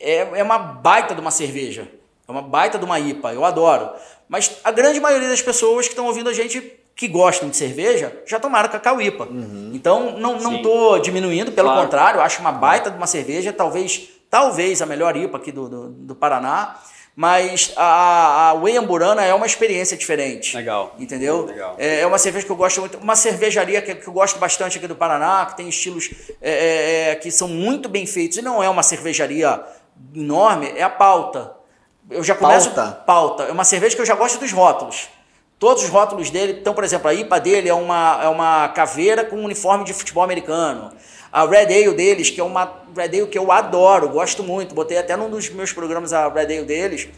é, é uma baita de uma cerveja, é uma baita de uma IPA, eu adoro. Mas a grande maioria das pessoas que estão ouvindo a gente que gostam de cerveja já tomaram Cacauípa. Uhum. Então não não tô diminuindo, pelo claro. contrário, acho uma baita de uma cerveja, talvez talvez a melhor IPA aqui do, do, do Paraná. Mas a, a Whey Amburana é uma experiência diferente. Legal. Entendeu? Legal. É, é, uma cerveja que eu gosto muito. Uma cervejaria que, que eu gosto bastante aqui do Paraná, que tem estilos é, é, é, que são muito bem feitos. E não é uma cervejaria enorme, é a pauta. Eu já começo. Pauta. Pauta. É uma cerveja que eu já gosto dos rótulos. Todos os rótulos dele. Então, por exemplo, a IPA dele é uma, é uma caveira com um uniforme de futebol americano. A Red Ale deles, que é uma Red Ale que eu adoro, gosto muito. Botei até num dos meus programas a Red Ale deles.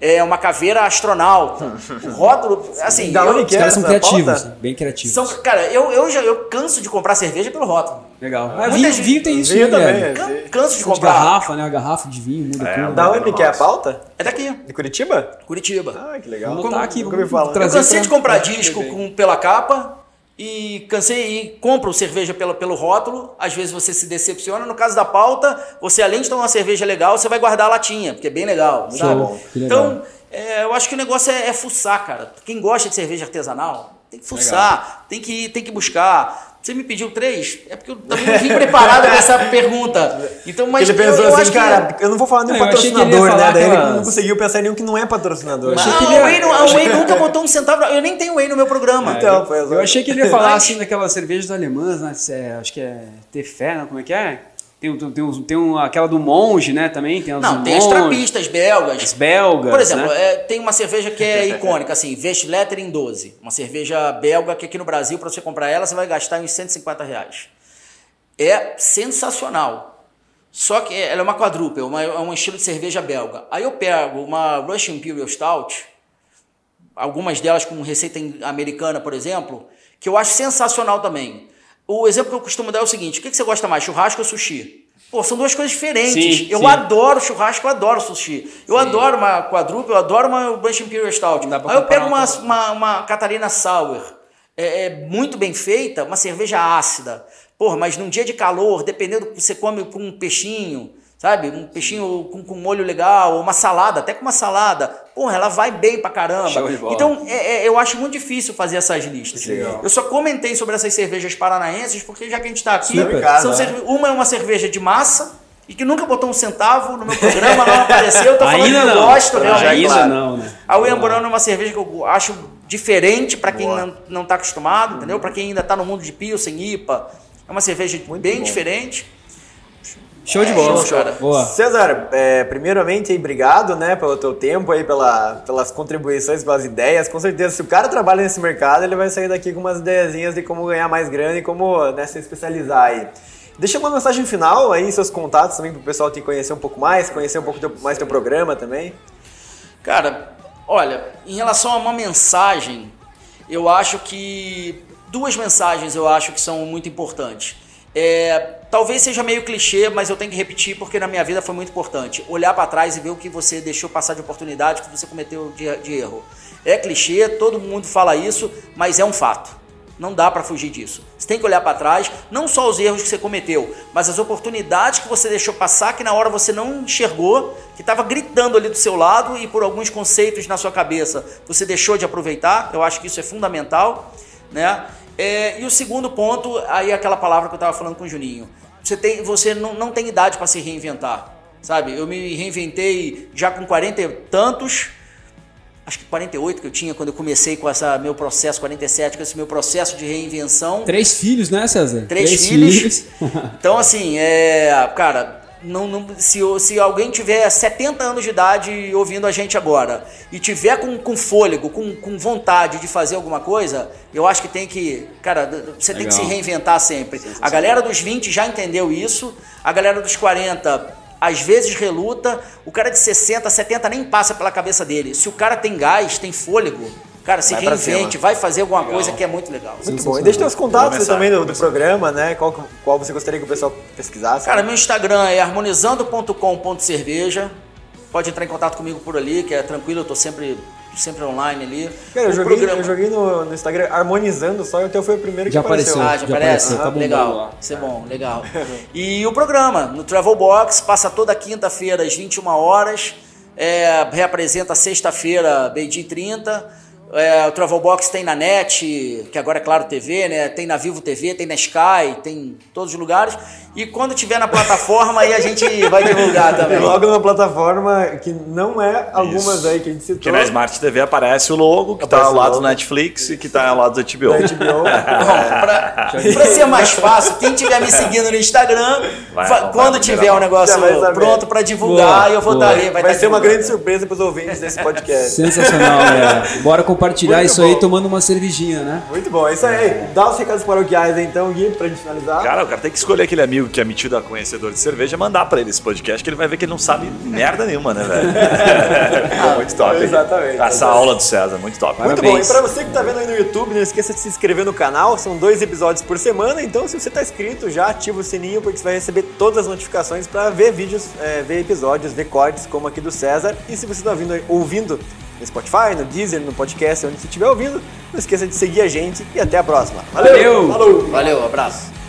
É uma caveira astronauta. o *laughs* rótulo, assim. Da onde que Os caras são criativos, bem criativos. São, cara, eu, eu já eu canso de comprar cerveja pelo rótulo. Legal. Ah, vinho, vinho tem isso, vinho né? também. É. Can, canso de comprar. De garrafa, né? A garrafa de vinho muda É, tudo. Da onde que é a pauta? É daqui, De Curitiba? Curitiba. Ah, que legal. Vamos botar aqui, ouvi vamos falar. Eu trazer cansei pra- de comprar pra- disco com, pela capa e cansei e compro cerveja pelo, pelo rótulo. Às vezes você se decepciona. No caso da pauta, você além de tomar uma cerveja legal, você vai guardar a latinha, porque é bem legal. Show, sabe? que legal. Então, é, eu acho que o negócio é, é fuçar, cara. Quem gosta de cerveja artesanal, tem que fuçar, tem que, tem que buscar. Você me pediu três? É porque eu também não vim preparado com essa pergunta. Então, mas ele pensou eu, eu assim, acho que- cara, eu não vou falar nenhum Não, eu patrocinador, né? Daí ele não conseguiu pensar em nenhum que não é patrocinador. Não, achei que a não- a Whey nunca botou um centavo. Eu nem tenho Whey no meu programa. Então, foi Eu achei que ele ia falar Mas- assim daquelas cervejas alemãs, né? Acho que é Tefé, não? Como é que é? Tem, tem, tem um, aquela do monge, né? Também tem as Não, tem as monge, trapistas belgas. as belgas. Por exemplo, né? é, tem uma cerveja que é icônica, assim, Westletter em 12. Uma cerveja belga que aqui no Brasil, para você comprar ela, você vai gastar uns 150 reais. É sensacional. Só que ela é uma quadruple, uma, é um estilo de cerveja belga. Aí eu pego uma Russian Imperial Stout, algumas delas com receita americana, por exemplo, que eu acho sensacional também. O exemplo que eu costumo dar é o seguinte: o que que você gosta mais, churrasco ou sushi? Pô, são duas coisas diferentes. Sim, eu sim. adoro churrasco, eu adoro sushi. Eu adoro uma quadruple, eu adoro uma Bush Imperial Stout. Aí eu pego uma, uma, uma Catarina Sour, é, é muito bem feita, uma cerveja ácida. Porra, mas num dia de calor, dependendo do que você come com um peixinho, sabe? Um peixinho com, com molho legal, ou uma salada, até com uma salada. Porra, ela vai bem pra caramba. Então, é- é- eu acho muito difícil fazer essas listas. Legal. Eu só comentei sobre essas cervejas paranaenses, porque já que a gente tá aqui, são Né? cerve- uma é uma cerveja de massa, e que nunca botou um centavo no meu programa, não apareceu. Eu tô falando Ainda que eu gosto realmente. Ainda claro. não, né? A Uemburana é uma cerveja que eu acho diferente para quem Boa. não, não tá acostumado, entendeu? Para quem ainda tá no mundo de Pilsen, IPA. É uma cerveja bem bom. diferente. Show de bola. show, cara. Boa. César, é, primeiramente, obrigado né, pelo teu tempo, aí, pela, pelas contribuições, pelas ideias. Com certeza, se o cara trabalha nesse mercado, ele vai sair daqui com umas ideiazinhas de como ganhar mais grana e como né, se especializar aí. Deixa uma mensagem final aí, seus contatos também, para o pessoal te conhecer um pouco mais, conhecer um pouco teu- mais teu programa também. Cara, olha, em relação a uma mensagem, eu acho que. Duas mensagens eu acho que são muito importantes. É, talvez seja meio clichê, mas eu tenho que repetir porque na minha vida foi muito importante. Olhar para trás e ver o que você deixou passar de oportunidade, o que você cometeu de, de erro. É clichê, todo mundo fala isso, mas é um fato. Não dá para fugir disso. Você tem que olhar para trás, não só os erros que você cometeu, mas as oportunidades que você deixou passar que na hora você não enxergou, que estava gritando ali do seu lado e por alguns conceitos na sua cabeça você deixou de aproveitar. Eu acho que isso é fundamental, né? É, e o segundo ponto, aí aquela palavra que eu estava falando com o Juninho. Você, tem, você não, não tem idade para se reinventar, sabe? Eu me reinventei já com 40 e tantos, acho que 48 que eu tinha quando eu comecei com esse meu processo, 47, com esse meu processo de reinvenção. Três filhos, né, César? Três, Três filhos. filhos. então, assim, é, cara, não, não, se, se alguém tiver 70 anos de idade ouvindo a gente agora e tiver com, com fôlego, com, com vontade de fazer alguma coisa, eu acho que tem que. Cara, você Legal. tem que se reinventar sempre. A galera dos 20 já entendeu isso, a galera dos 40 às vezes reluta, o cara de 60, 70 nem passa pela cabeça dele. Se o cara tem gás, tem fôlego, Cara, se vai reinvente, vai fazer alguma legal. coisa que é muito legal. Muito bom. E deixa teus contatos também do, do, programa, né? Qual, qual você gostaria que o pessoal pesquisasse? Cara, meu Instagram é harmonizando.com.cerveja. Pode entrar em contato comigo por ali, que é tranquilo, eu tô sempre sempre online ali. Cara, eu joguei, programa... eu joguei no, no, Instagram harmonizando só e o teu foi o primeiro que já apareceu. Ah, já, já aparece? Apareceu, tá legal. Isso é bom, legal. *laughs* e o programa, no Travel Box, passa toda quinta-feira às 21 horas, é, reapresenta sexta-feira, meio-dia 30 é, o Travel Box tem na NET, que agora é Claro TV, né? Tem na Vivo TV, tem na Sky, tem em todos os lugares. E quando tiver na plataforma, aí a gente vai divulgar *laughs* também. Logo na plataforma que não é algumas Isso. aí que a gente citou. Que na Smart TV aparece o logo, que está ao lado do Netflix e que está ao lado do HBO. Da HBO. *laughs* Bom, pra, pra, ser mais fácil, quem estiver me seguindo no Instagram, vai, quando tiver o um negócio pronto para divulgar, boa, eu vou estar ali. Vai, vai ser uma grande surpresa para os ouvintes desse podcast. Sensacional, *laughs* é. Bora compartilhar Muito isso bom. aí tomando uma cervejinha, né? Muito bom, é isso aí. Dá os recados paroquiais então, Gui, pra gente finalizar. Cara, o cara tem que escolher aquele amigo que é metido a conhecedor de cerveja mandar pra ele esse podcast, que ele vai ver que ele não sabe merda nenhuma, né, velho? ah, *laughs* muito top. Exatamente. Essa aula do César, muito top. Muito bom. E pra você que tá vendo aí no YouTube, não esqueça de se inscrever no canal. São dois episódios por semana, então se você tá inscrito, já ativa o sininho, porque você vai receber todas as notificações para ver vídeos, é, ver episódios, ver cortes, como aqui do César. E se você tá ouvindo, ouvindo no Spotify, no Deezer, no podcast, onde você estiver ouvindo. Não esqueça de seguir a gente e até a próxima. Valeu! Valeu! Valeu, abraço!